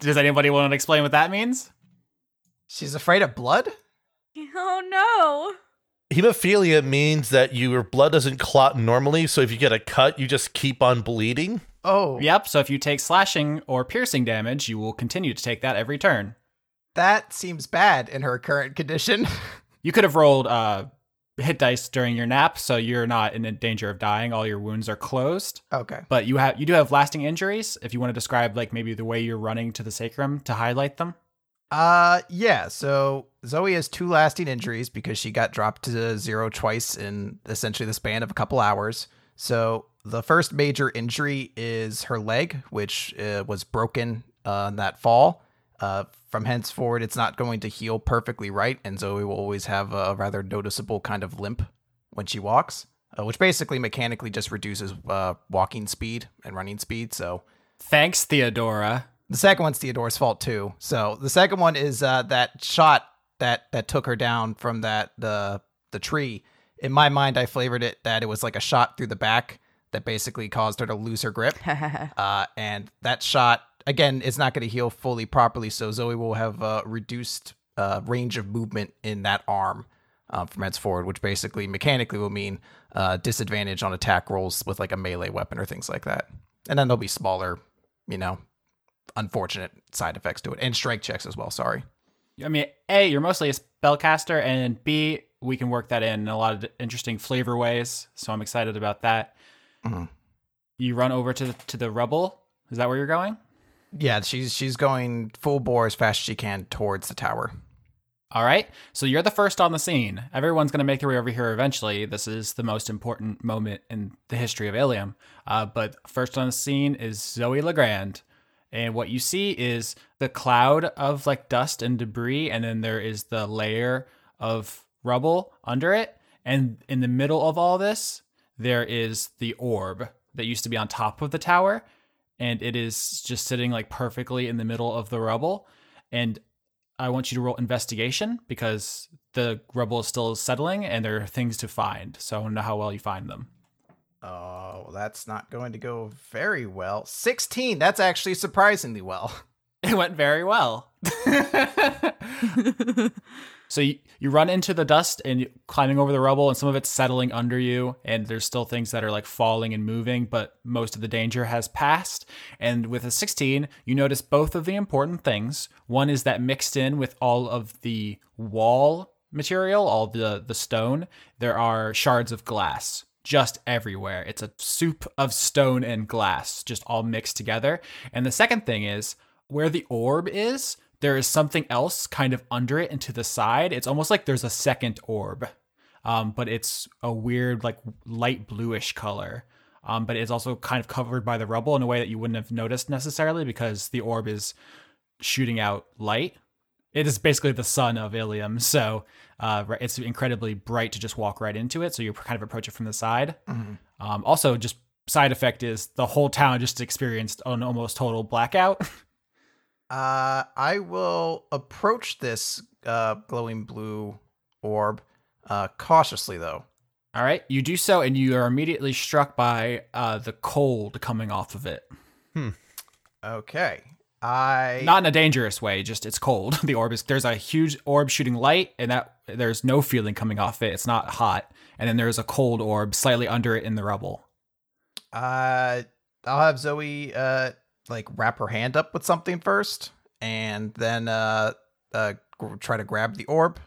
Does anybody want to explain what that means? She's afraid of blood. oh no. Hemophilia means that your blood doesn't clot normally, so if you get a cut, you just keep on bleeding. Oh, Yep. So if you take slashing or piercing damage, you will continue to take that every turn. That seems bad in her current condition. You could have rolled uh, hit dice during your nap, so you're not in danger of dying. All your wounds are closed. okay. But you have you do have lasting injuries. If you want to describe like maybe the way you're running to the sacrum to highlight them. Uh, yeah. So Zoey has two lasting injuries because she got dropped to zero twice in essentially the span of a couple hours. So the first major injury is her leg, which uh, was broken uh, in that fall. Uh, from henceforward, it's not going to heal perfectly right, and Zoey will always have a rather noticeable kind of limp when she walks, uh, which basically mechanically just reduces uh, walking speed and running speed. So Thanks, Theodora. the second one's Theodora's fault too. So the second one is uh, that shot that that took her down from that the the tree. In my mind, I flavored it that it was like a shot through the back that basically caused her to lose her grip. Uh, and that shot again it's not going to heal fully properly, so Zoey will have a reduced uh, range of movement in that arm uh, from henceforward, which basically mechanically will mean uh, disadvantage on attack rolls with like a melee weapon or things like that. And then there'll be smaller, you know, unfortunate side effects to it, and strike checks as well. Sorry. I mean, A, you're mostly a spellcaster, and B, we can work that in, a lot of interesting flavor ways. So I'm excited about that. Mhm. You run over to the, to the rubble. Is that where you're going? Yeah, she's she's going full bore as fast as she can towards the tower. All right. So you're the first on the scene. Everyone's going to make their way over here eventually. This is the most important moment in the history of Ilium. Uh, but first on the scene is Zoey Legrand. And what you see is the cloud of like dust and debris, and then there is the layer of rubble under it. And in the middle of all this, there is the orb that used to be on top of the tower. And it is just sitting like perfectly in the middle of the rubble. And I want you to roll investigation because the rubble is still settling and there are things to find. So I want to know how well you find them. Oh, that's not going to go very well. 16. That's actually surprisingly well. It went very well. so you, you run into the dust and climbing over the rubble, and some of it's settling under you, and there's still things that are like falling and moving, but most of the danger has passed. And with a 16, you notice both of the important things. One is that mixed in with all of the wall material, all the the stone, there are shards of glass just everywhere. It's a soup of stone and glass, just all mixed together. And the second thing is where the orb is, there is something else kind of under it and to the side. It's almost like there's a second orb, um, but it's a weird, like light bluish color. Um, but it's also kind of covered by the rubble in a way that you wouldn't have noticed necessarily because the orb is shooting out light. It is basically the sun of Ilium, so uh, it's incredibly bright to just walk right into it. So you kind of approach it from the side. Um, also, just side effect is the whole town just experienced an almost total blackout. Uh, I will approach this uh, glowing blue orb uh, cautiously, though. All right, you do so, and you are immediately struck by uh, the cold coming off of it. Hmm. Okay. I Not in a dangerous way, just it's cold. The orb is there's a huge orb shooting light, and that there's no feeling coming off it. It's not hot, and then there's a cold orb slightly under it in the rubble. Uh, I'll have Zoe uh like wrap her hand up with something first, and then uh uh try to grab the orb.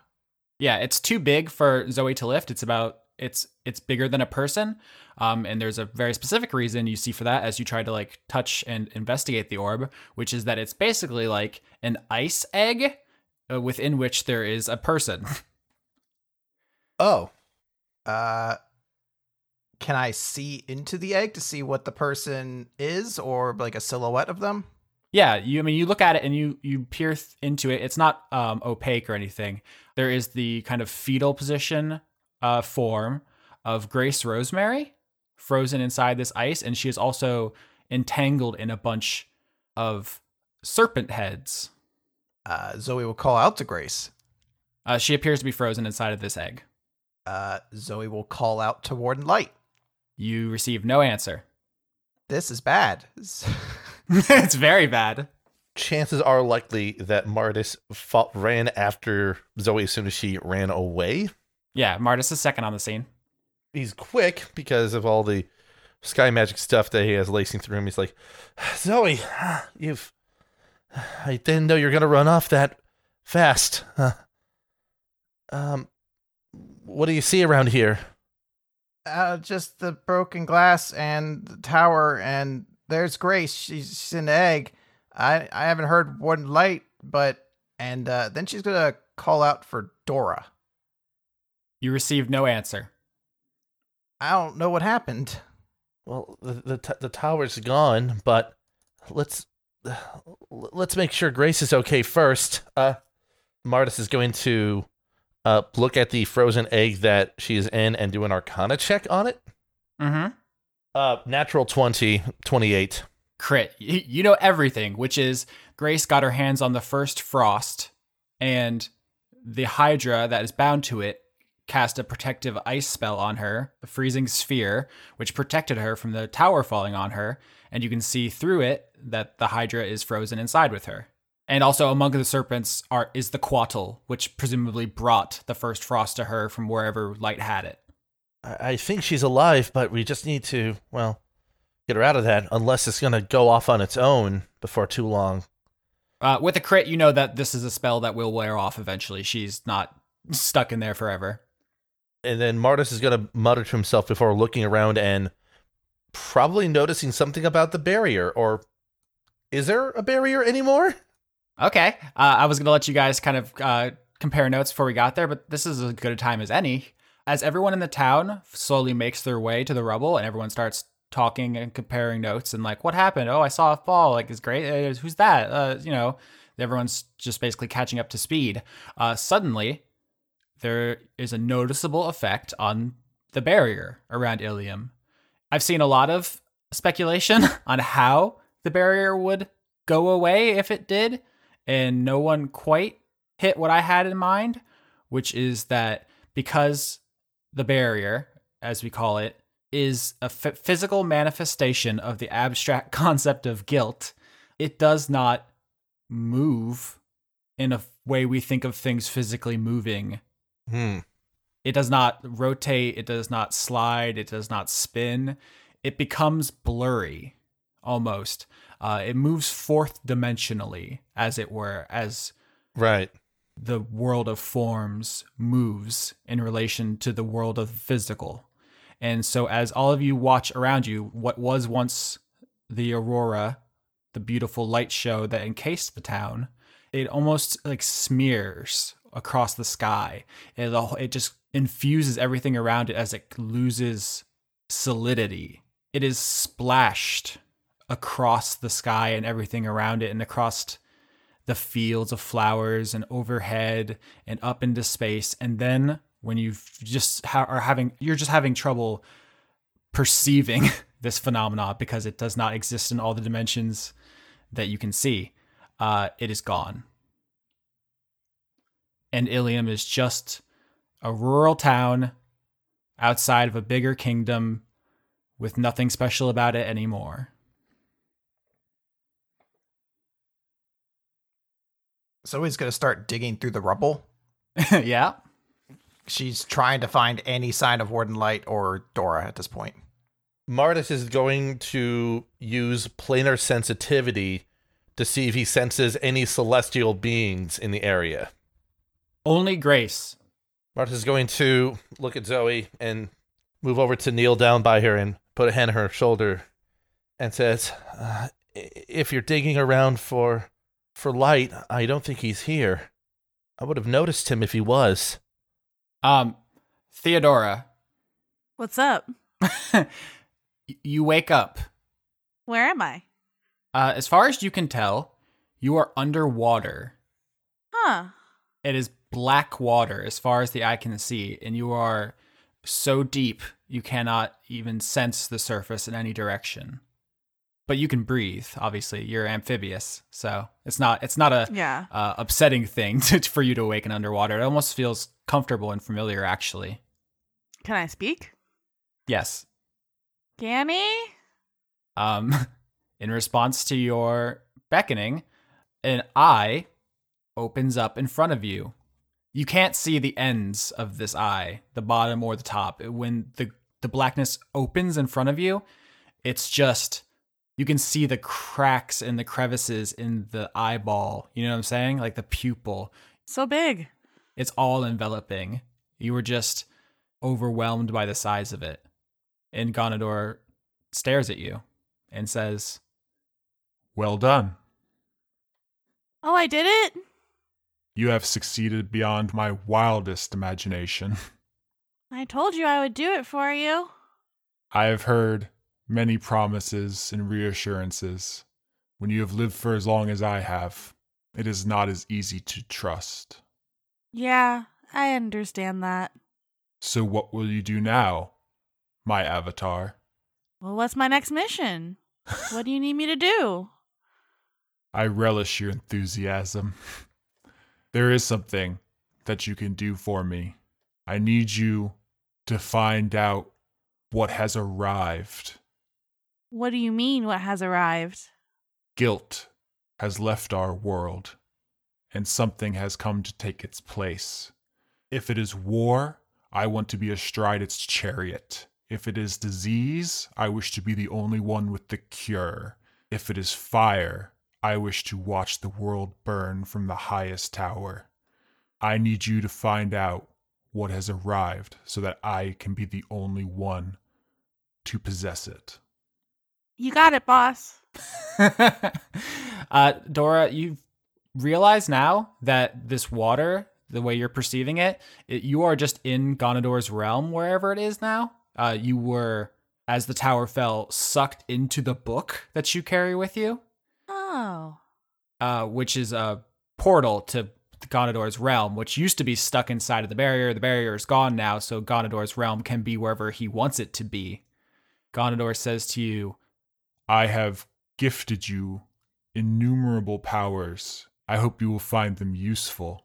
Yeah, it's too big for Zoey to lift. It's about it's it's bigger than a person. Um, and there's a very specific reason you see for that as you try to like touch and investigate the orb, which is that it's basically like an ice egg uh, within which there is a person. Oh. Uh, can I see into the egg to see what the person is, or like a silhouette of them? Yeah, you I mean you look at it and you you peer th- into it. It's not um, opaque or anything. There is the kind of fetal position uh, form of Grace Rosemary frozen inside this ice, and she is also entangled in a bunch of serpent heads. Uh, Zoey will call out to Grace. Uh, she appears to be frozen inside of this egg. Uh, Zoey will call out to Warden Light. You receive no answer. This is bad. it's very bad. Chances are likely that Martis fought, ran after Zoey as soon as she ran away. Yeah, Martis is second on the scene. He's quick because of all the sky magic stuff that he has lacing through him. He's like, Zoey, you've. I didn't know you're gonna run off that fast. Huh. Um, what do you see around here? Uh, just the broken glass and the tower, and there's Grace. She's, she's in the egg. I I haven't heard one Light, but and uh, then she's gonna call out for Dora. You received no answer. I don't know what happened. Well, the the, t- the tower's gone, but let's let's make sure Grace is okay first. Uh, Martis is going to uh look at the frozen egg that she is in and do an Arcana check on it. Mm-hmm. Uh, natural 20, 28. crit. You know everything, which is Grace got her hands on the first frost, and the Hydra that is bound to it cast a protective ice spell on her, a freezing sphere, which protected her from the tower falling on her. And you can see through it that the Hydra is frozen inside with her. And also among the serpents are is the Quattle, which presumably brought the first frost to her from wherever light had it. I think she's alive, but we just need to, well, get her out of that unless it's going to go off on its own before too long. Uh, with a crit, you know that this is a spell that will wear off eventually. She's not stuck in there forever. And then Martis is going to mutter to himself before looking around and probably noticing something about the barrier. Or is there a barrier anymore? Okay. Uh, I was going to let you guys kind of uh, compare notes before we got there, but this is as good a time as any. As everyone in the town slowly makes their way to the rubble and everyone starts talking and comparing notes and like, what happened? Oh, I saw a fall. Like, it's great. Uh, who's that? Uh, you know, everyone's just basically catching up to speed. Uh, suddenly, there is a noticeable effect on the barrier around Ilium. I've seen a lot of speculation on how the barrier would go away if it did, and no one quite hit what I had in mind, which is that because the barrier, as we call it, is a f- physical manifestation of the abstract concept of guilt. It does not move in a way we think of things physically moving. Hmm. It does not rotate, it does not slide, it does not spin. It becomes blurry almost. Uh, it moves fourth dimensionally, as it were, as Right. the world of forms moves in relation to the world of physical. And so, as all of you watch around you, what was once the aurora, the beautiful light show that encased the town, it almost like smears across the sky. It, it just infuses everything around it as it loses solidity. It is splashed across the sky and everything around it and across the fields of flowers and overhead and up into space. And then when you just ha- are having you're just having trouble perceiving this phenomena because it does not exist in all the dimensions that you can see uh, it is gone. And ilium is just a rural town outside of a bigger kingdom with nothing special about it anymore Zoey's gonna start digging through the rubble. yeah She's trying to find any sign of Warden Light or Dora at this point. Martis is going to use planar sensitivity to see if he senses any celestial beings in the area. only grace Martis is going to look at Zoey and move over to kneel down by her and put a hand on her shoulder and says, uh, "If you're digging around for for light, I don't think he's here. I would have noticed him if he was." Um, Theodora, What's up? you wake up. Where am I? Uh, as far as you can tell, you are underwater. Huh. It is black water as far as the eye can see, and you are so deep you cannot even sense the surface in any direction. But you can breathe. Obviously, you're amphibious, so it's not it's not a Yeah. uh, upsetting thing to, for you to awaken underwater. It almost feels comfortable and familiar, actually. Can I speak? Yes. Ganny? Um, in response to your beckoning, an eye opens up in front of you. You can't see the ends of this eye, the bottom or the top. When the the blackness opens in front of you, it's just you can see the cracks and the crevices in the eyeball. You know what I'm saying? Like the pupil. So big. It's all enveloping. You were just overwhelmed by the size of it. And Gonador stares at you and says, Well done. Oh, I did it? You have succeeded beyond my wildest imagination. I told you I would do it for you. I have heard many promises and reassurances. When you have lived for as long as I have, it is not as easy to trust. Yeah, I understand that. So, what will you do now, my avatar? Well, what's my next mission? what do you need me to do? I relish your enthusiasm. there is something that you can do for me. I need you to find out what has arrived. What do you mean, what has arrived? Guilt has left our world, and something has come to take its place. If it is war, I want to be astride its chariot. If it is disease, I wish to be the only one with the cure. If it is fire, I wish to watch the world burn from the highest tower. I need you to find out what has arrived so that I can be the only one to possess it. You got it, boss. uh, Dora, you realize now that this water, the way you're perceiving it, it you are just in Gonador's realm, wherever it is now. Uh, you were, as the tower fell, sucked into the book that you carry with you, Oh. uh, which is a portal to Gonador's realm, which used to be stuck inside of the barrier. The barrier is gone now, so Gonador's realm can be wherever he wants it to be. Gonador says to you, I have gifted you innumerable powers. I hope you will find them useful.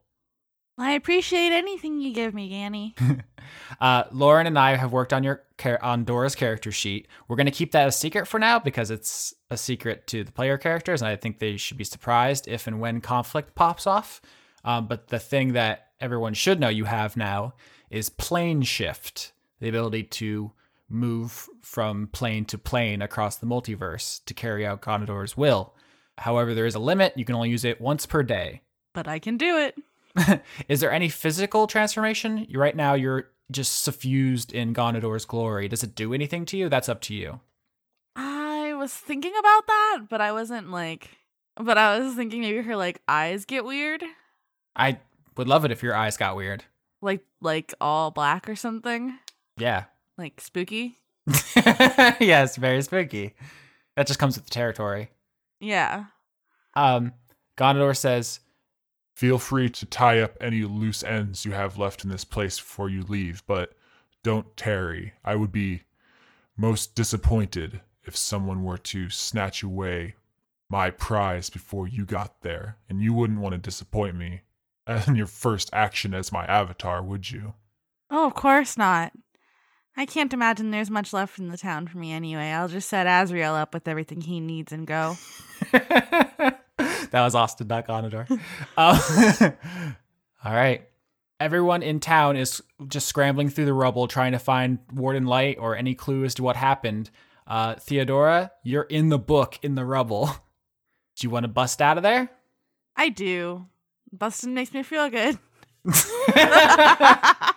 I appreciate anything you give me, Ganny. Uh, Lauren and I have worked on your char- on Dora's character sheet. We're going to keep that a secret for now because it's a secret to the player characters, and I think they should be surprised if and when conflict pops off. Um, but the thing that everyone should know you have now is plane shift, the ability to move from plane to plane across the multiverse to carry out Gondor's will. However, there is a limit. You can only use it once per day. but I can do it. Is there any physical transformation? You right now you're just suffused in Gondor's glory. Does it do anything to you? That's up to you. I was thinking about that, but I wasn't like. But I was thinking maybe her like eyes get weird, I would love it if your eyes got weird. like like all black or something, Yeah. Like spooky. yes, very spooky. That just comes with the territory. Yeah. Um, Gondor says, Feel free to tie up any loose ends you have left in this place before you leave, but don't tarry. I would be most disappointed if someone were to snatch away my prize before you got there, and you wouldn't want to disappoint me in your first action as my avatar, would you? Oh, of course not. I can't imagine there's much left in the town for me anyway. I'll just set Azrael up with everything he needs and go. that was Austin, not Gondor. Um, all right. Everyone in town is just scrambling through the rubble trying to find Warden Light or any clue as to what happened. Uh, Theodora, you're in the book in the rubble. Do you want to bust out of there? I do. Busting makes me feel good.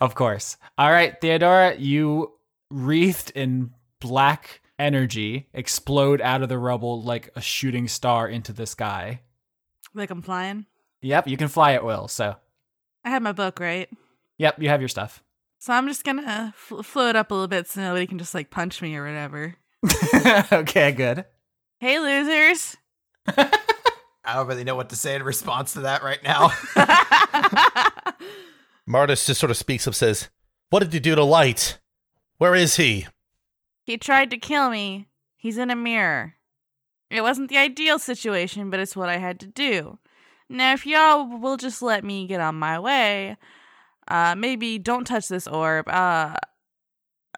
of course. All right, Theodora, you wreathed in black energy explode out of the rubble like a shooting star into the sky. Like I'm flying. Yep, you can fly at will. So, I have my book, right? yep, you have your stuff. So I'm just gonna fl- float up a little bit so nobody can just like punch me or whatever. okay, good. Hey, losers. I don't really know what to say in response to that right now. Martis just sort of speaks up, says, What did you do to Light? Where is he? he tried to kill me. He's in a mirror. It wasn't the ideal situation, but it's what I had to do. Now, if y'all will just let me get on my way, uh, maybe don't touch this orb. Uh,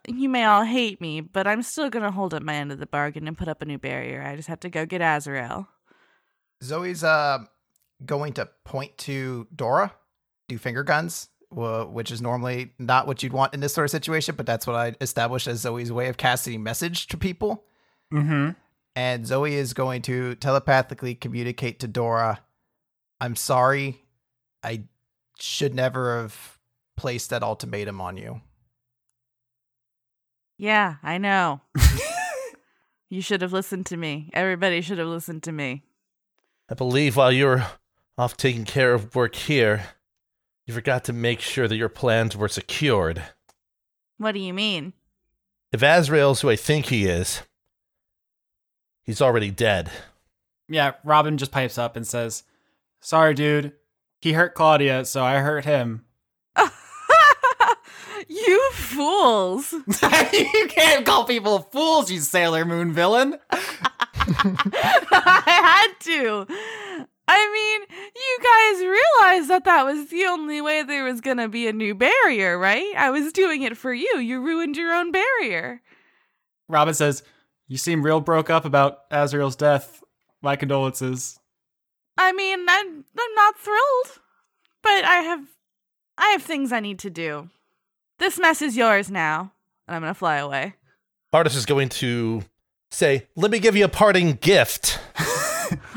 you may all hate me, but I'm still gonna hold up my end of the bargain and put up a new barrier. I just have to go get Azrael. Zoey's uh, going to point to Dora, do finger guns, wh- which is normally not what you'd want in this sort of situation, but that's what I established as Zoey's way of casting message to people. Mm-hmm. And Zoey is going to telepathically communicate to Dora, I'm sorry. I should never have placed that ultimatum on you. Yeah, I know. you should have listened to me. Everybody should have listened to me. I believe while you were off taking care of work here, you forgot to make sure that your plans were secured. What do you mean? If Azrael's who I think he is, he's already dead. Yeah, Robin just pipes up and says, Sorry, dude. He hurt Claudia, so I hurt him. you fools. you can't call people fools, you Sailor Moon villain. I had to. I mean, you guys realized that that was the only way there was going to be a new barrier, right? I was doing it for you. You ruined your own barrier. Robin says, You seem real broke up about Azrael's death. My condolences. I mean, I'm, I'm not thrilled, but I have I have things I need to do. This mess is yours now, and I'm going to fly away. Martis is going to say, Let me give you a parting gift.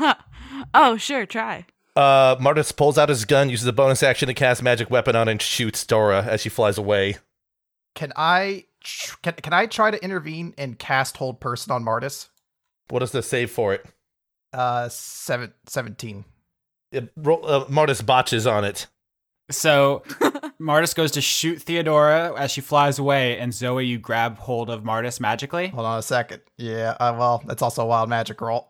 Oh, sure, try. Uh, Martis pulls out his gun, uses a bonus action to cast magic weapon on, and shoots Dora as she flies away. Can I can, can I try to intervene and cast hold person on Martis? What is the save for it? Uh, seven, 17. it uh, Martis botches on it. So Martis goes to shoot Theodora as she flies away, and Zoey, you grab hold of Martis magically. Hold on a second. Yeah, uh, well, that's also a wild magic roll.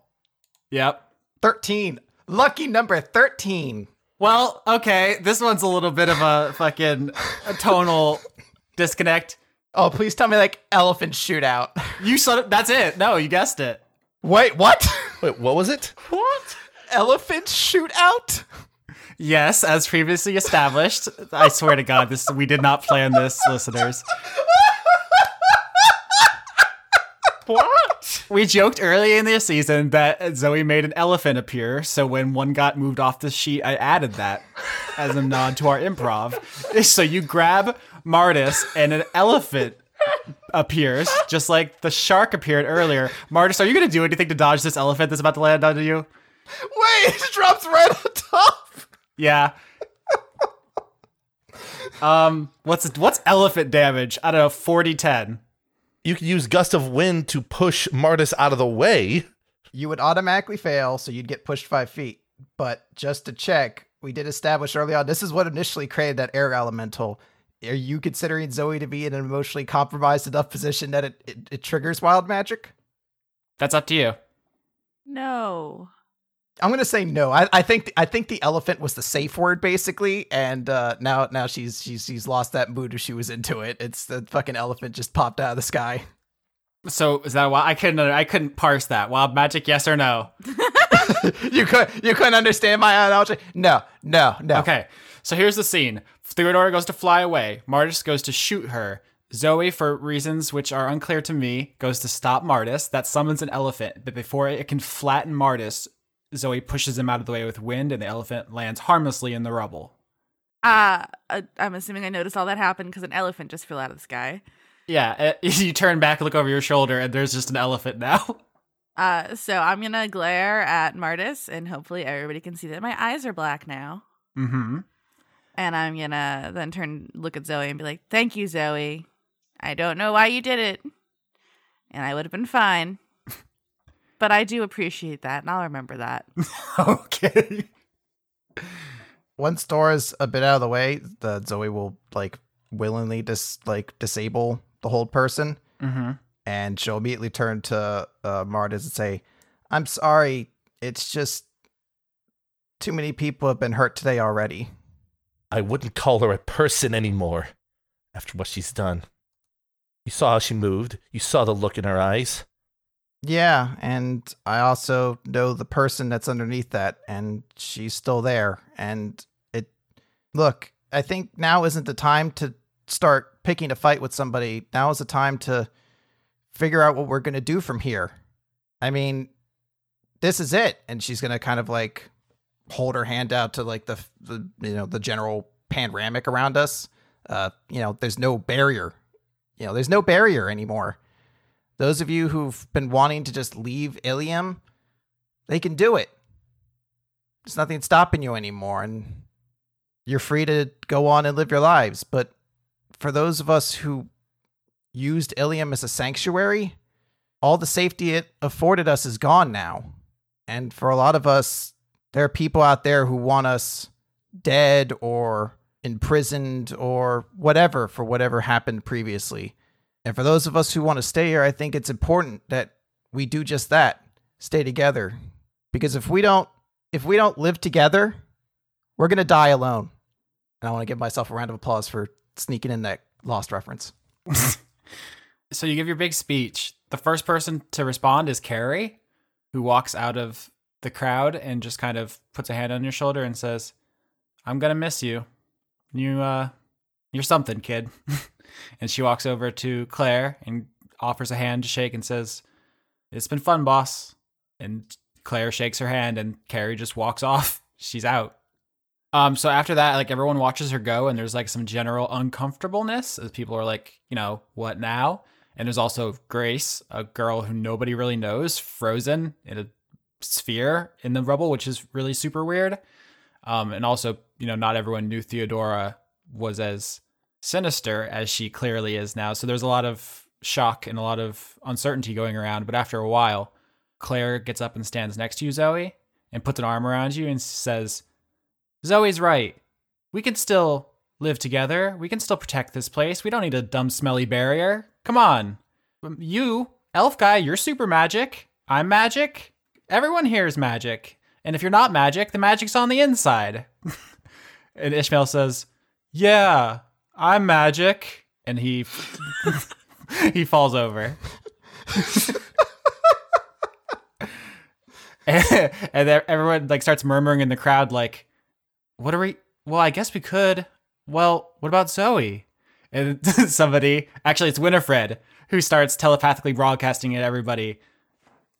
Yep. 13. Lucky number 13. Well, okay, this one's a little bit of a fucking a tonal disconnect. Oh, please tell me like elephant shootout. You saw that's it. No, you guessed it. Wait, what? Wait, what was it? what? Elephant shootout? Yes, as previously established. I swear to God, this we did not plan this, listeners. What? We joked early in the season that Zoey made an elephant appear, so when one got moved off the sheet, I added that as a nod to our improv. So you grab Martis and an elephant appears, just like the shark appeared earlier. Martis, are you gonna do anything to dodge this elephant that's about to land on you? Wait, it drops right on top. Yeah. Um, what's what's elephant damage? I don't know, 40 10. You could use gust of wind to push Martis out of the way. You would automatically fail, so you'd get pushed five feet. But just to check, we did establish early on this is what initially created that air elemental. Are you considering Zoey to be in an emotionally compromised enough position that it, it, it triggers wild magic? That's up to you. No. I'm gonna say no. I, I think I think the elephant was the safe word basically, and uh, now now she's she's she's lost that mood if she was into it. It's the fucking elephant just popped out of the sky. So is that why I couldn't I couldn't parse that. Wild magic, yes or no? you could you couldn't understand my analogy? No, no, no. Okay. So here's the scene. Theodora goes to fly away. Martis goes to shoot her. Zoey, for reasons which are unclear to me, goes to stop Martis. That summons an elephant, but before it can flatten Martis, Zoey pushes him out of the way with wind, and the elephant lands harmlessly in the rubble. Uh, uh I'm assuming I noticed all that happen because an elephant just fell out of the sky. Yeah, uh, you turn back, look over your shoulder, and there's just an elephant now. Uh, so I'm gonna glare at Martis, and hopefully everybody can see that my eyes are black now. Mm-hmm. And I'm gonna then turn, look at Zoey, and be like, "Thank you, Zoey. I don't know why you did it, and I would have been fine, but I do appreciate that, and I'll remember that." okay. Once Dora's a bit out of the way, the Zoey will like willingly just like disable the hold person, Mm-hmm. and she'll immediately turn to uh, Martis and say, "I'm sorry. It's just too many people have been hurt today already." I wouldn't call her a person anymore after what she's done. You saw how she moved. You saw the look in her eyes. Yeah, and I also know the person that's underneath that, and she's still there. And it, look, I think now isn't the time to start picking a fight with somebody. Now is the time to figure out what we're going to do from here. I mean, this is it. And she's going to kind of like hold her hand out to like the, the you know, the general panoramic around us. Uh, you know, there's no barrier. You know, there's no barrier anymore. Those of you who've been wanting to just leave Ilium, they can do it. There's nothing stopping you anymore, and you're free to go on and live your lives. But for those of us who used Ilium as a sanctuary, all the safety it afforded us is gone now. And for a lot of us, there are people out there who want us dead or imprisoned or whatever for whatever happened previously. And for those of us who want to stay here, I think it's important that we do just that. Stay together. Because if we don't if we don't live together, we're going to die alone. And I want to give myself a round of applause for sneaking in that lost reference. So you give your big speech. The first person to respond is Carrie, who walks out of the crowd and just kind of puts a hand on your shoulder and says, "I'm gonna miss you. You, uh, you're something, kid." and she walks over to Claire and offers a hand to shake and says, "It's been fun, boss." And Claire shakes her hand, and Carrie just walks off. She's out. Um, so after that, like everyone watches her go, and there's like some general uncomfortableness as people are like, you know, what now? And there's also Grace, a girl who nobody really knows, frozen in a sphere in the rubble, which is really super weird. Um, and also, you know, not everyone knew Theodora was as sinister as she clearly is now. So there's a lot of shock and a lot of uncertainty going around. But after a while, Claire gets up and stands next to you, Zoey, and puts an arm around you and says, Zoey's right. We can still live together. We can still protect this place. We don't need a dumb, smelly barrier. Come on. Um, you, elf guy, you're super magic. I'm magic. Everyone here is magic. And if you're not magic, the magic's on the inside. and Ishmael says, Yeah, I'm magic. And he he falls over. and, and everyone like starts murmuring in the crowd like what are we? Well, I guess we could. Well, what about Zoey? And somebody, actually, it's Winifred, who starts telepathically broadcasting at everybody.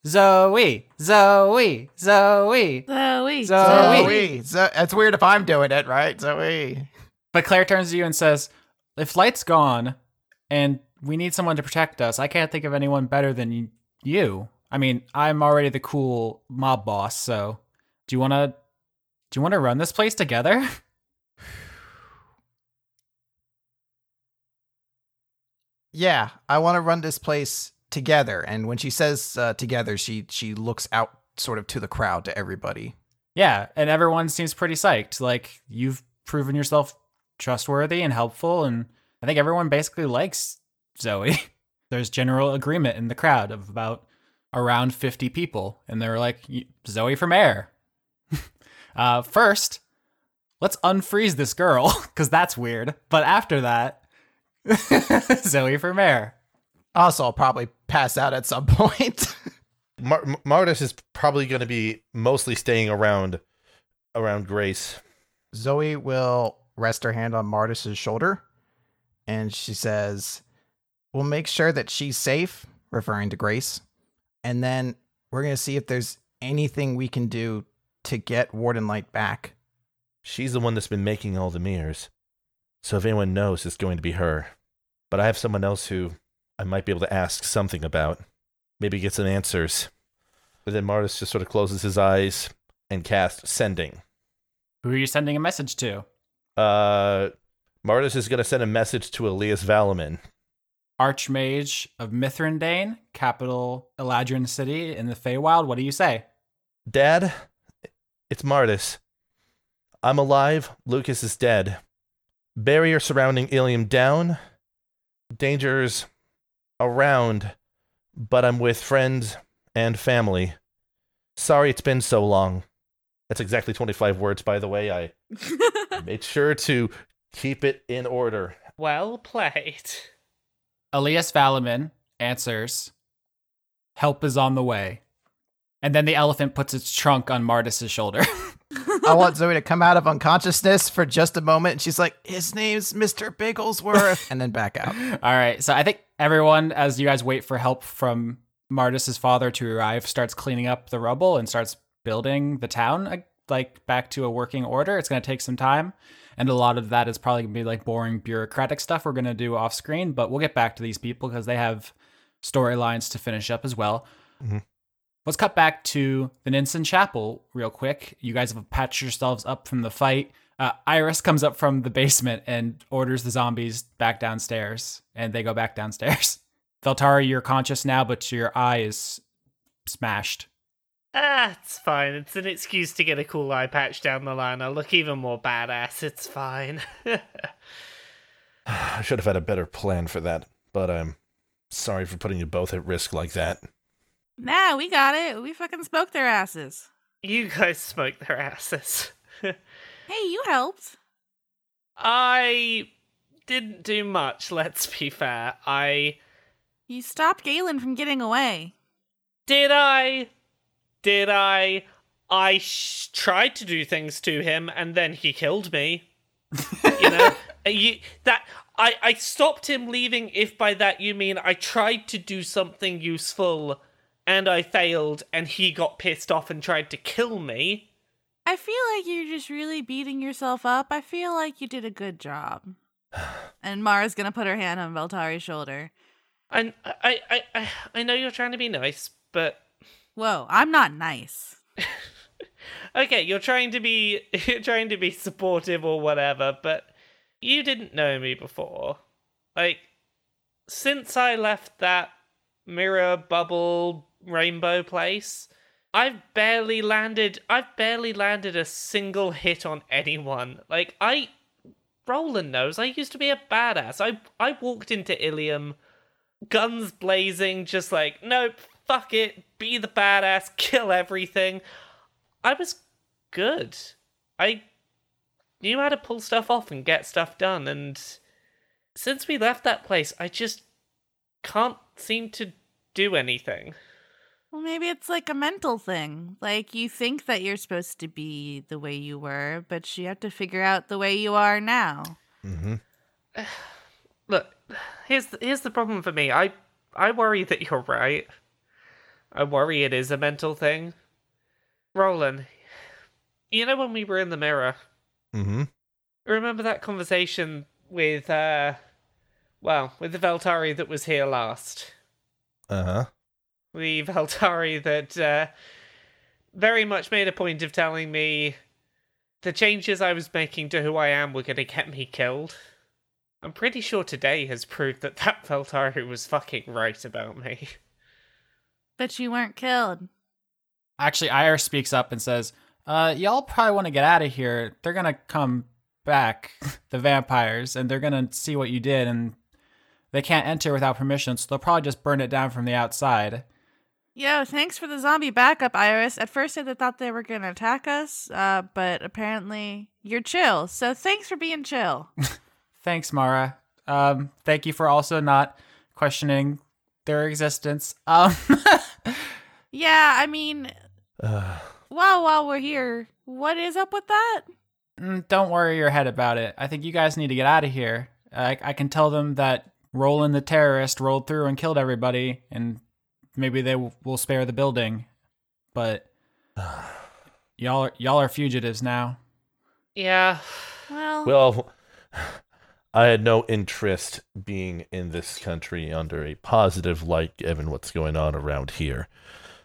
Zoey, Zoey, Zoey. Zoey. Zoey. Zoey. So, it's weird if I'm doing it, right? Zoey. But Claire turns to you and says, "If light's gone, and we need someone to protect us, I can't think of anyone better than you. I mean, I'm already the cool mob boss, so do you want to? Do you want to run this place together?" Yeah, I want to run this place together. And when she says uh, together, she she looks out sort of to the crowd to everybody. Yeah, and everyone seems pretty psyched. Like you've proven yourself trustworthy and helpful, and I think everyone basically likes Zoey. There's general agreement in the crowd of about around 50 people, and they're like, Zoey from Air. uh, first, let's unfreeze this girl, because that's weird. But after that, Zoey from Air. Also, I'll probably pass out at some point. Mar- Martis is probably going to be mostly staying around around Grace. Zoey will rest her hand on Martis's shoulder, and she says, "We'll make sure that she's safe," referring to Grace, and then we're gonna see if there's anything we can do to get Warden Light back. She's the one that's been making all the mirrors. So if anyone knows, it's going to be her. But I have someone else who I might be able to ask something about. Maybe get some answers. But then Martis just sort of closes his eyes and casts sending. Who are you sending a message to? Uh, Martis is going to send a message to Elias Valaman. Archmage of Mithrandane, capital Eladrin City in the Feywild. What do you say? Dad, it's Martis. I'm alive. Lucas is dead. Barrier surrounding Ilium down. Dangers around, but I'm with friends and family. Sorry it's been so long. That's exactly 25 words, by the way. I made sure to keep it in order. Well played. Elias Valaman answers, Help is on the way. And then the elephant puts its trunk on Martis's shoulder. I want Zoey to come out of unconsciousness for just a moment, and she's like, "His name's Mister Bigglesworth," and then back out. All right. So I think everyone, as you guys wait for help from Martis's father to arrive, starts cleaning up the rubble and starts building the town uh, like back to a working order. It's going to take some time. And a lot of that is probably going to be like boring bureaucratic stuff we're going to do off screen, but we'll get back to these people because they have storylines to finish up as well. Mhm. Let's cut back to the Ninsen Chapel real quick. You guys have patched yourselves up from the fight. Uh, Iris comes up from the basement and orders the zombies back downstairs, and they go back downstairs. Veltari, you're conscious now, but your eye is smashed. Ah, it's fine. It's an excuse to get a cool eye patch down the line. I'll look even more badass. It's fine. I should have had a better plan for that, but I'm sorry for putting you both at risk like that. nah, we got it. We fucking smoked their asses. you guys smoked their asses. Hey, you helped. I didn't do much, let's be fair. I. You stopped Galen from getting away. Did I? Did I? I sh- tried to do things to him and then he killed me. you know? You, that. I, I stopped him leaving if by that you mean I tried to do something useful and I failed and he got pissed off and tried to kill me. I feel like you're just really beating yourself up. I feel like you did a good job. and Mara's gonna put her hand on Veltari's shoulder. And I, I, I, I know you're trying to be nice, but Whoa, I'm not nice. okay, you're trying to be you're trying to be supportive or whatever, but you didn't know me before. Like since I left that mirror bubble rainbow place, I've barely landed I've barely landed a single hit on anyone. Like I Rolen knows I used to be a badass. I I walked into Ilium guns blazing, just like, nope, fuck it, be the badass, kill everything. I was good. I knew how to pull stuff off and get stuff done, and since we left that place, I just can't seem to do anything. Well, maybe it's like a mental thing. Like you think that you're supposed to be the way you were, but you have to figure out the way you are now. Mm-hmm. Look, here's the, here's the problem for me. I I worry that you're right. I worry it is a mental thing. Rolen, you know when we were in the mirror, Mm-hmm. remember that conversation with uh well, with the Veltari that was here last. Uh-huh. The Veltari that uh very much made a point of telling me the changes I was making to who I am were going to get me killed. I'm pretty sure today has proved that that Veltari was fucking right about me. But you weren't killed. Actually, Iris speaks up and says, uh, y'all probably want to get out of here. They're gonna come back, the vampires, and they're gonna see what you did, and they can't enter without permission, so they'll probably just burn it down from the outside. Yo, thanks for the zombie backup, Iris. At first, I thought they were gonna attack us, uh, but apparently you're chill. So thanks for being chill. Thanks, Mara. Um, thank you for also not questioning their existence. Um, yeah, I mean, Uh, while while we're here, what is up with that? mm, don't worry your head about it. I think you guys need to get out of here. I, I can tell them that Rolen the terrorist rolled through and killed everybody, and maybe they w- will spare the building. But y'all are, y'all are fugitives now. Yeah. Well, well, I had no interest being in this country under a positive light given what's going on around here.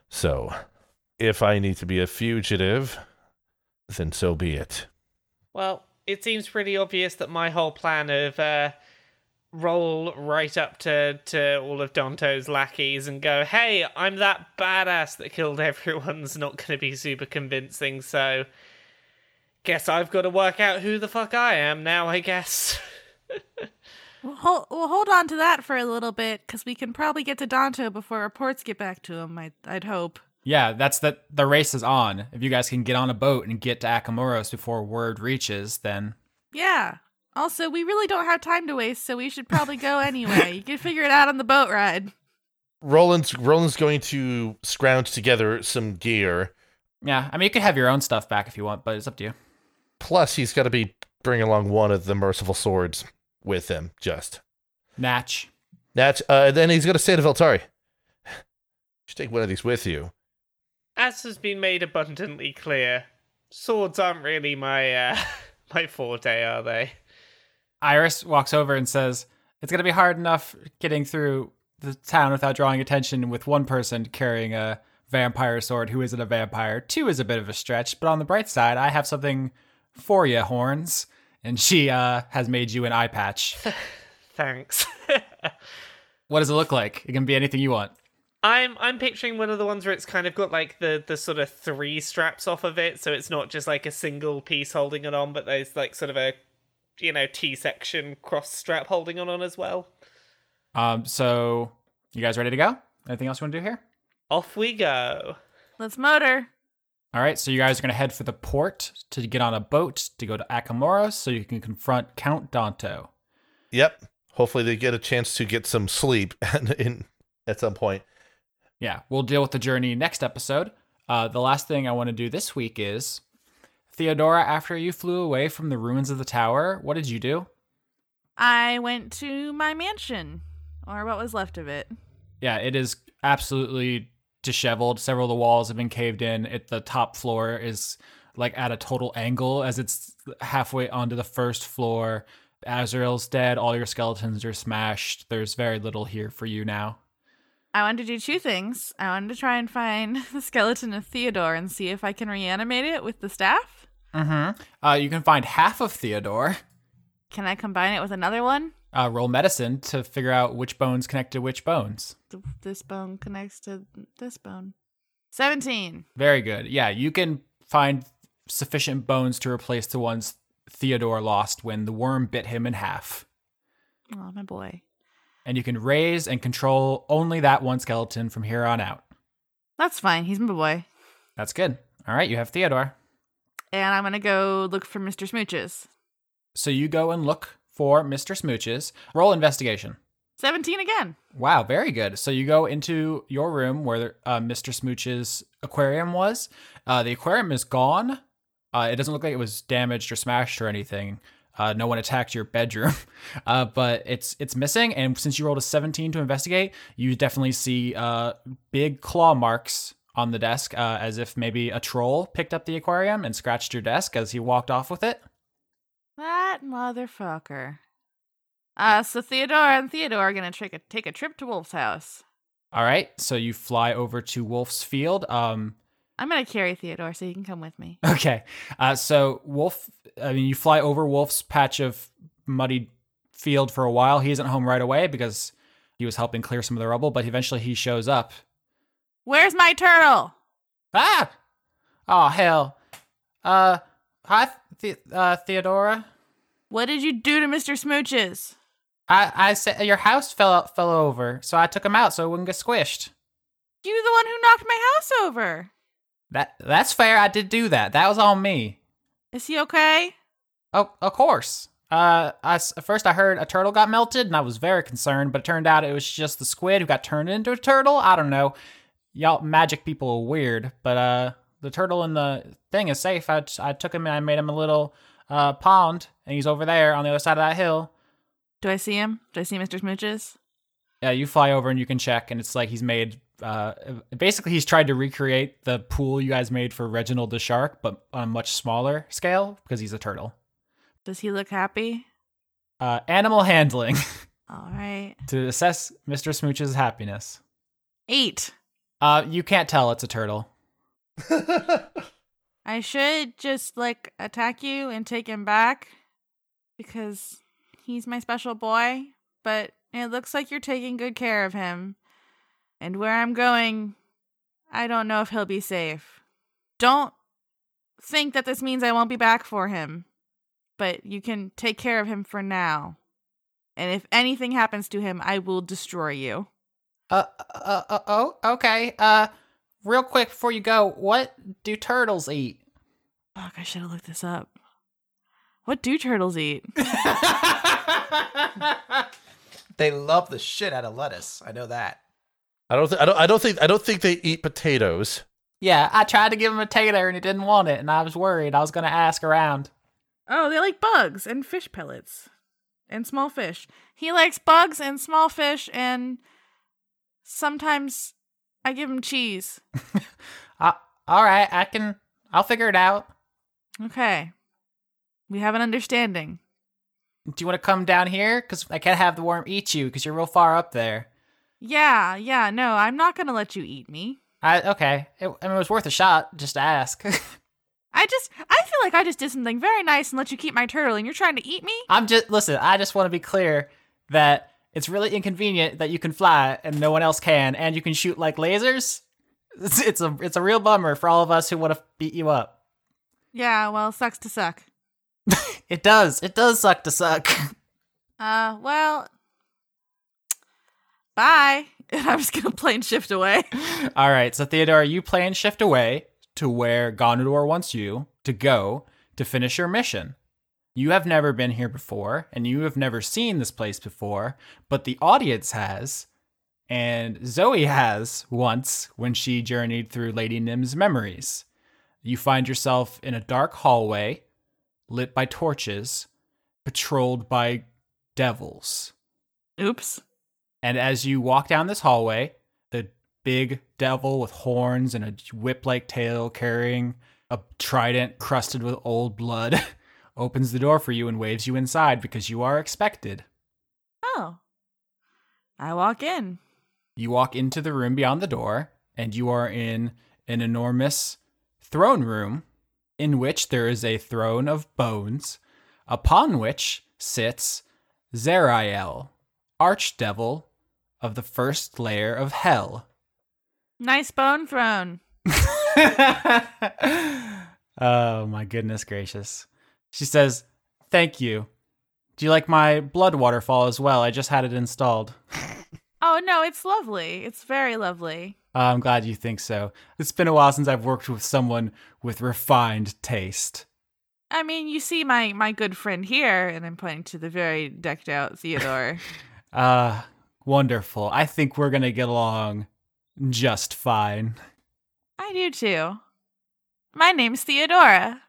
So, if I need to be a fugitive, then so be it. Well, it seems pretty obvious that my whole plan of uh, roll right up to, to all of Danto's lackeys and go, hey, I'm that badass that killed everyone's not going to be super convincing, so guess I've got to work out who the fuck I am now, I guess. we'll, hold, we'll hold on to that for a little bit because we can probably get to Danto before reports get back to him. I, I'd hope. Yeah, that's the the race is on. If you guys can get on a boat and get to Akamuros before word reaches, then Yeah. Also, we really don't have time to waste, so we should probably go anyway. You can figure it out on the boat ride. Rolen's Rolen's going to scrounge together some gear. yeah. I mean, you could have your own stuff back if you want, but it's up to you. Plus, he's got to be bringing along one of the merciful swords with him. Just Natch. that. Uh, then he's going to say to Veltari, "You should take one of these with you." As has been made abundantly clear, swords aren't really my uh, my forte, are they? Iris walks over and says, "It's gonna be hard enough getting through the town without drawing attention with one person carrying a vampire sword who isn't a vampire. Two is a bit of a stretch, but on the bright side, I have something for you, horns." And she uh, has made you an eye patch. Thanks. What does it look like? It can be anything you want. I'm I'm picturing one of the ones where it's kind of got like the the sort of three straps off of it, so it's not just like a single piece holding it on, but there's like sort of a you know T section cross strap holding it on as well. Um, so you guys ready to go? Anything else you want to do here? Off we go. Let's motor. All right, so you guys are going to head for the port to get on a boat to go to Akamora so you can confront Count Danto. Yep. Hopefully, they get a chance to get some sleep and in at some point. Yeah, we'll deal with the journey next episode. Uh, the last thing I want to do this week is Theodora, after you flew away from the ruins of the tower, what did you do? I went to my mansion, or what was left of it. Yeah, it is absolutely disheveled. Several of the walls have been caved in. It, the top floor is like at a total angle as it's halfway onto the first floor. Azrael's dead. All your skeletons are smashed. There's very little here for you now. I wanted to do two things. I wanted to try and find the skeleton of Theodore and see if I can reanimate it with the staff. Mm-hmm. Uh, you can find half of Theodore. Can I combine it with another one? Uh, roll medicine to figure out which bones connect to which bones. This bone connects to this bone. 17. Very good. Yeah, you can find sufficient bones to replace the ones Theodore lost when the worm bit him in half. Oh, my boy. And you can raise and control only that one skeleton from here on out. That's fine. He's my boy. That's good. All right, you have Theodore. And I'm going to go look for Mr. Smooches. So you go and look for Mr. Smooches. Roll investigation. 17 again. Wow, very good. So you go into your room where uh, Mr. Smooch's aquarium was. Uh, the aquarium is gone. Uh, it doesn't look like it was damaged or smashed or anything. Uh, no one attacked your bedroom, uh, but it's it's missing. And since you rolled a 17 to investigate, you definitely see uh, big claw marks on the desk, uh, as if maybe a troll picked up the aquarium and scratched your desk as he walked off with it. That motherfucker. Uh, so Theodora and Theodore are gonna take a take a trip to Wolf's house. All right, so you fly over to Wolf's Field. Um, I'm gonna carry Theodore so he can come with me. Okay. Uh, so Wolf, I mean, you fly over Wolf's patch of muddy field for a while. He isn't home right away because he was helping clear some of the rubble, but eventually he shows up. Where's my turtle? Ah! Oh, hell. Uh, hi, the- uh, Theodora. What did you do to Mr. Smooches? I, I said your house fell out, fell over, so I took him out so it wouldn't get squished. You the one who knocked my house over. That that's fair. I did do that. That was on me. Is he okay? Oh, of course. Uh, I first I heard a turtle got melted, and I was very concerned. But it turned out it was just the squid who got turned into a turtle. I don't know. Y'all magic people are weird, but uh, the turtle in the thing is safe. I, I took him and I made him a little uh pond, and he's over there on the other side of that hill. Do I see him? Do I see Mr. Smooches? Yeah, you fly over and you can check, and it's like he's made. Uh, basically, he's tried to recreate the pool you guys made for Reginald the shark, but on a much smaller scale because he's a turtle. Does he look happy? Uh, animal handling All right. to assess Mr. Smooch's happiness. Eight. Uh, you can't tell it's a turtle. I should just like attack you and take him back because he's my special boy, but it looks like you're taking good care of him. And where I'm going, I don't know if he'll be safe. Don't think that this means I won't be back for him, but you can take care of him for now. And if anything happens to him, I will destroy you. Uh, uh, uh, oh, okay. Uh, real quick before you go, what do turtles eat? Fuck, I should have looked this up. What do turtles eat? They love the shit out of lettuce. I know that. I don't. Th- I don't. I don't think. I don't think they eat potatoes. yeah, I tried to give him a tater and he didn't want it, and I was worried. I was gonna ask around. Oh, they like bugs and fish pellets and small fish. He likes bugs and small fish, and sometimes I give him cheese. Uh, all right, I can. I'll figure it out. Okay. We have an understanding. Do you want to come down here? Because I can't have the worm eat you because you're real far up there. Yeah, yeah, no, I'm not gonna let you eat me. I okay. It, I mean, it was worth a shot just to ask. I just, I feel like I just did something very nice and let you keep my turtle, and you're trying to eat me? I'm just listen. I just want to be clear that it's really inconvenient that you can fly and no one else can, and you can shoot like lasers. It's, it's a it's a real bummer for all of us who want to beat you up. Yeah, well, sucks to suck. It does. It does suck to suck. Uh, well, bye. And I'm just gonna plane shift away. all right. So Theodora, you plane shift away to where Gondor wants you to go to finish your mission. You have never been here before, and you have never seen this place before, but the audience has, and Zoey has once when she journeyed through Lady Nim's memories. You find yourself in a dark hallway, lit by torches, patrolled by devils. Oops. And as you walk down this hallway, the big devil with horns and a whip like tail carrying a trident crusted with old blood opens the door for you and waves you inside because you are expected. Oh. I walk in. You walk into the room beyond the door, and you are in an enormous throne room in which there is a throne of bones, upon which sits Zariel, archdevil of the first layer of hell. Nice bone throne. oh my goodness gracious. She says, Thank you. Do you like my blood waterfall as well? I just had it installed. Oh no, it's lovely. It's very lovely. Uh, I'm glad you think so. It's been a while since I've worked with someone with refined taste. I mean, you see my my good friend here, and I'm pointing to the very decked out Theodore. Uh, Wonderful. I think we're going to get along just fine. I do too. My name's Theodora.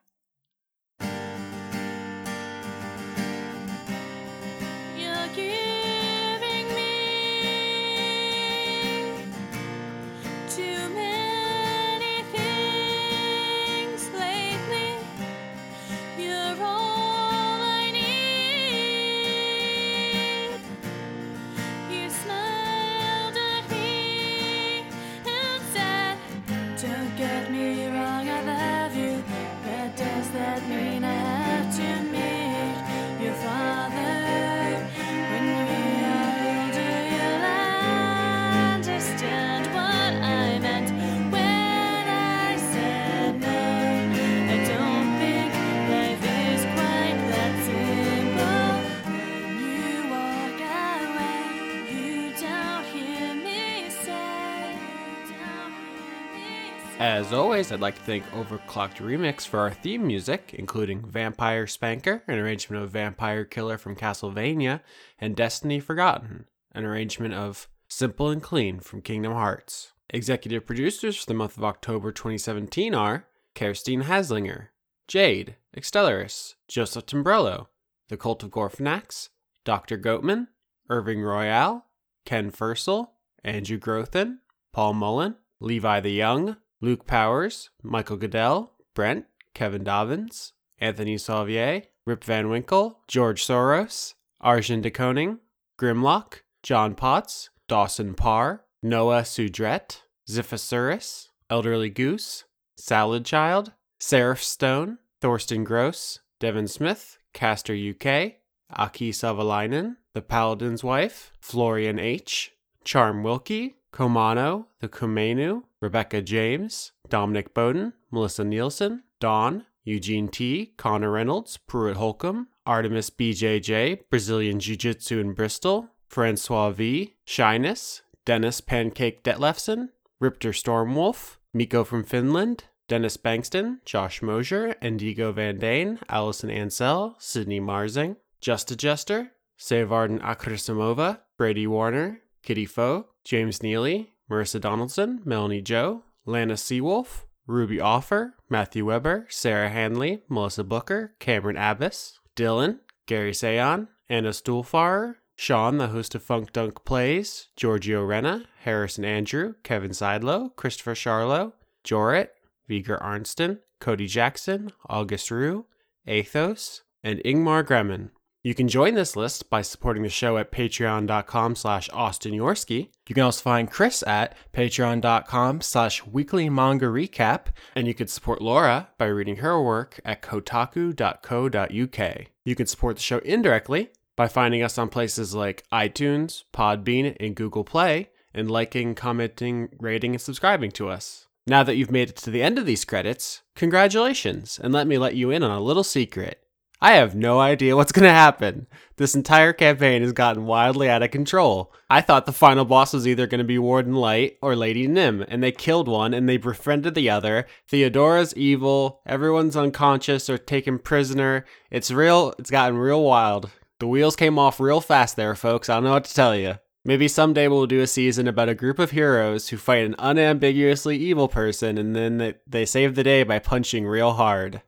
As always, I'd like to thank Overclocked Remix for our theme music, including Vampire Spanker, an arrangement of Vampire Killer from Castlevania, and Destiny Forgotten, an arrangement of Simple and Clean from Kingdom Hearts. Executive producers for the month of October 2017 are Kerstine Haslinger, Jade, Extellaris, Joseph Timbrello, The Cult of Gorfanax, Dr. Goatman, Irving Royale, Ken Fursel, Andrew Grothin, Paul Mullen, Levi the Young, Luke Powers, Michael Goodell, Brent, Kevin Dobbins, Anthony Sauvier, Rip Van Winkle, George Soros, Arjun de Koning, Grimlock, John Potts, Dawson Parr, Noah Sudret, Ziphasuris, Elderly Goose, Salad Child, Seraph Stone, Thorsten Gross, Devin Smith, Caster UK, Aki Savalainen, The Paladin's Wife, Florian H., Charm Wilkie, Komano, The Kumenu, Rebecca James, Dominic Bowden, Melissa Nielsen, Dawn, Eugene T., Connor Reynolds, Pruitt Holcomb, Artemis BJJ, Brazilian Jiu Jitsu in Bristol, Francois V., Shyness, Dennis Pancake Detlefson, Ripter Stormwolf, Miko from Finland, Dennis Bankston, Josh Mosier, Endigo Van Dane, Allison Ansell, Sydney Marsing, Just Adjuster, Savarden Akrasimova, Brady Warner, Kitty Foe, James Neely, Marissa Donaldson, Melanie Joe, Lana Seawolf, Ruby Offer, Matthew Weber, Sarah Hanley, Melissa Booker, Cameron Abbas, Dylan, Gary Sayon, Anna Stuhlfarer, Sean, the host of Funk Dunk Plays, Giorgio Renna, Harrison Andrew, Kevin Seidlow, Christopher Charlo, Jorit, Viger Arnston, Cody Jackson, August Rue, Athos, and Ingmar Gremin. You can join this list by supporting the show at patreon.com slash Austin Yorski. You can also find Chris at patreon.com slash weekly manga recap, and you can support Laura by reading her work at kotaku.co.uk. You can support the show indirectly by finding us on places like iTunes, Podbean, and Google Play, and liking, commenting, rating, and subscribing to us. Now that you've made it to the end of these credits, congratulations, and let me let you in on a little secret. I have no idea what's going to happen. This entire campaign has gotten wildly out of control. I thought the final boss was either going to be Warden Light or Lady Nim, and they killed one and they befriended the other. Theodora's evil, everyone's unconscious or taken prisoner. It's real, it's gotten real wild. The wheels came off real fast there, folks. I don't know what to tell you. Maybe someday we'll do a season about a group of heroes who fight an unambiguously evil person and then they, they save the day by punching real hard.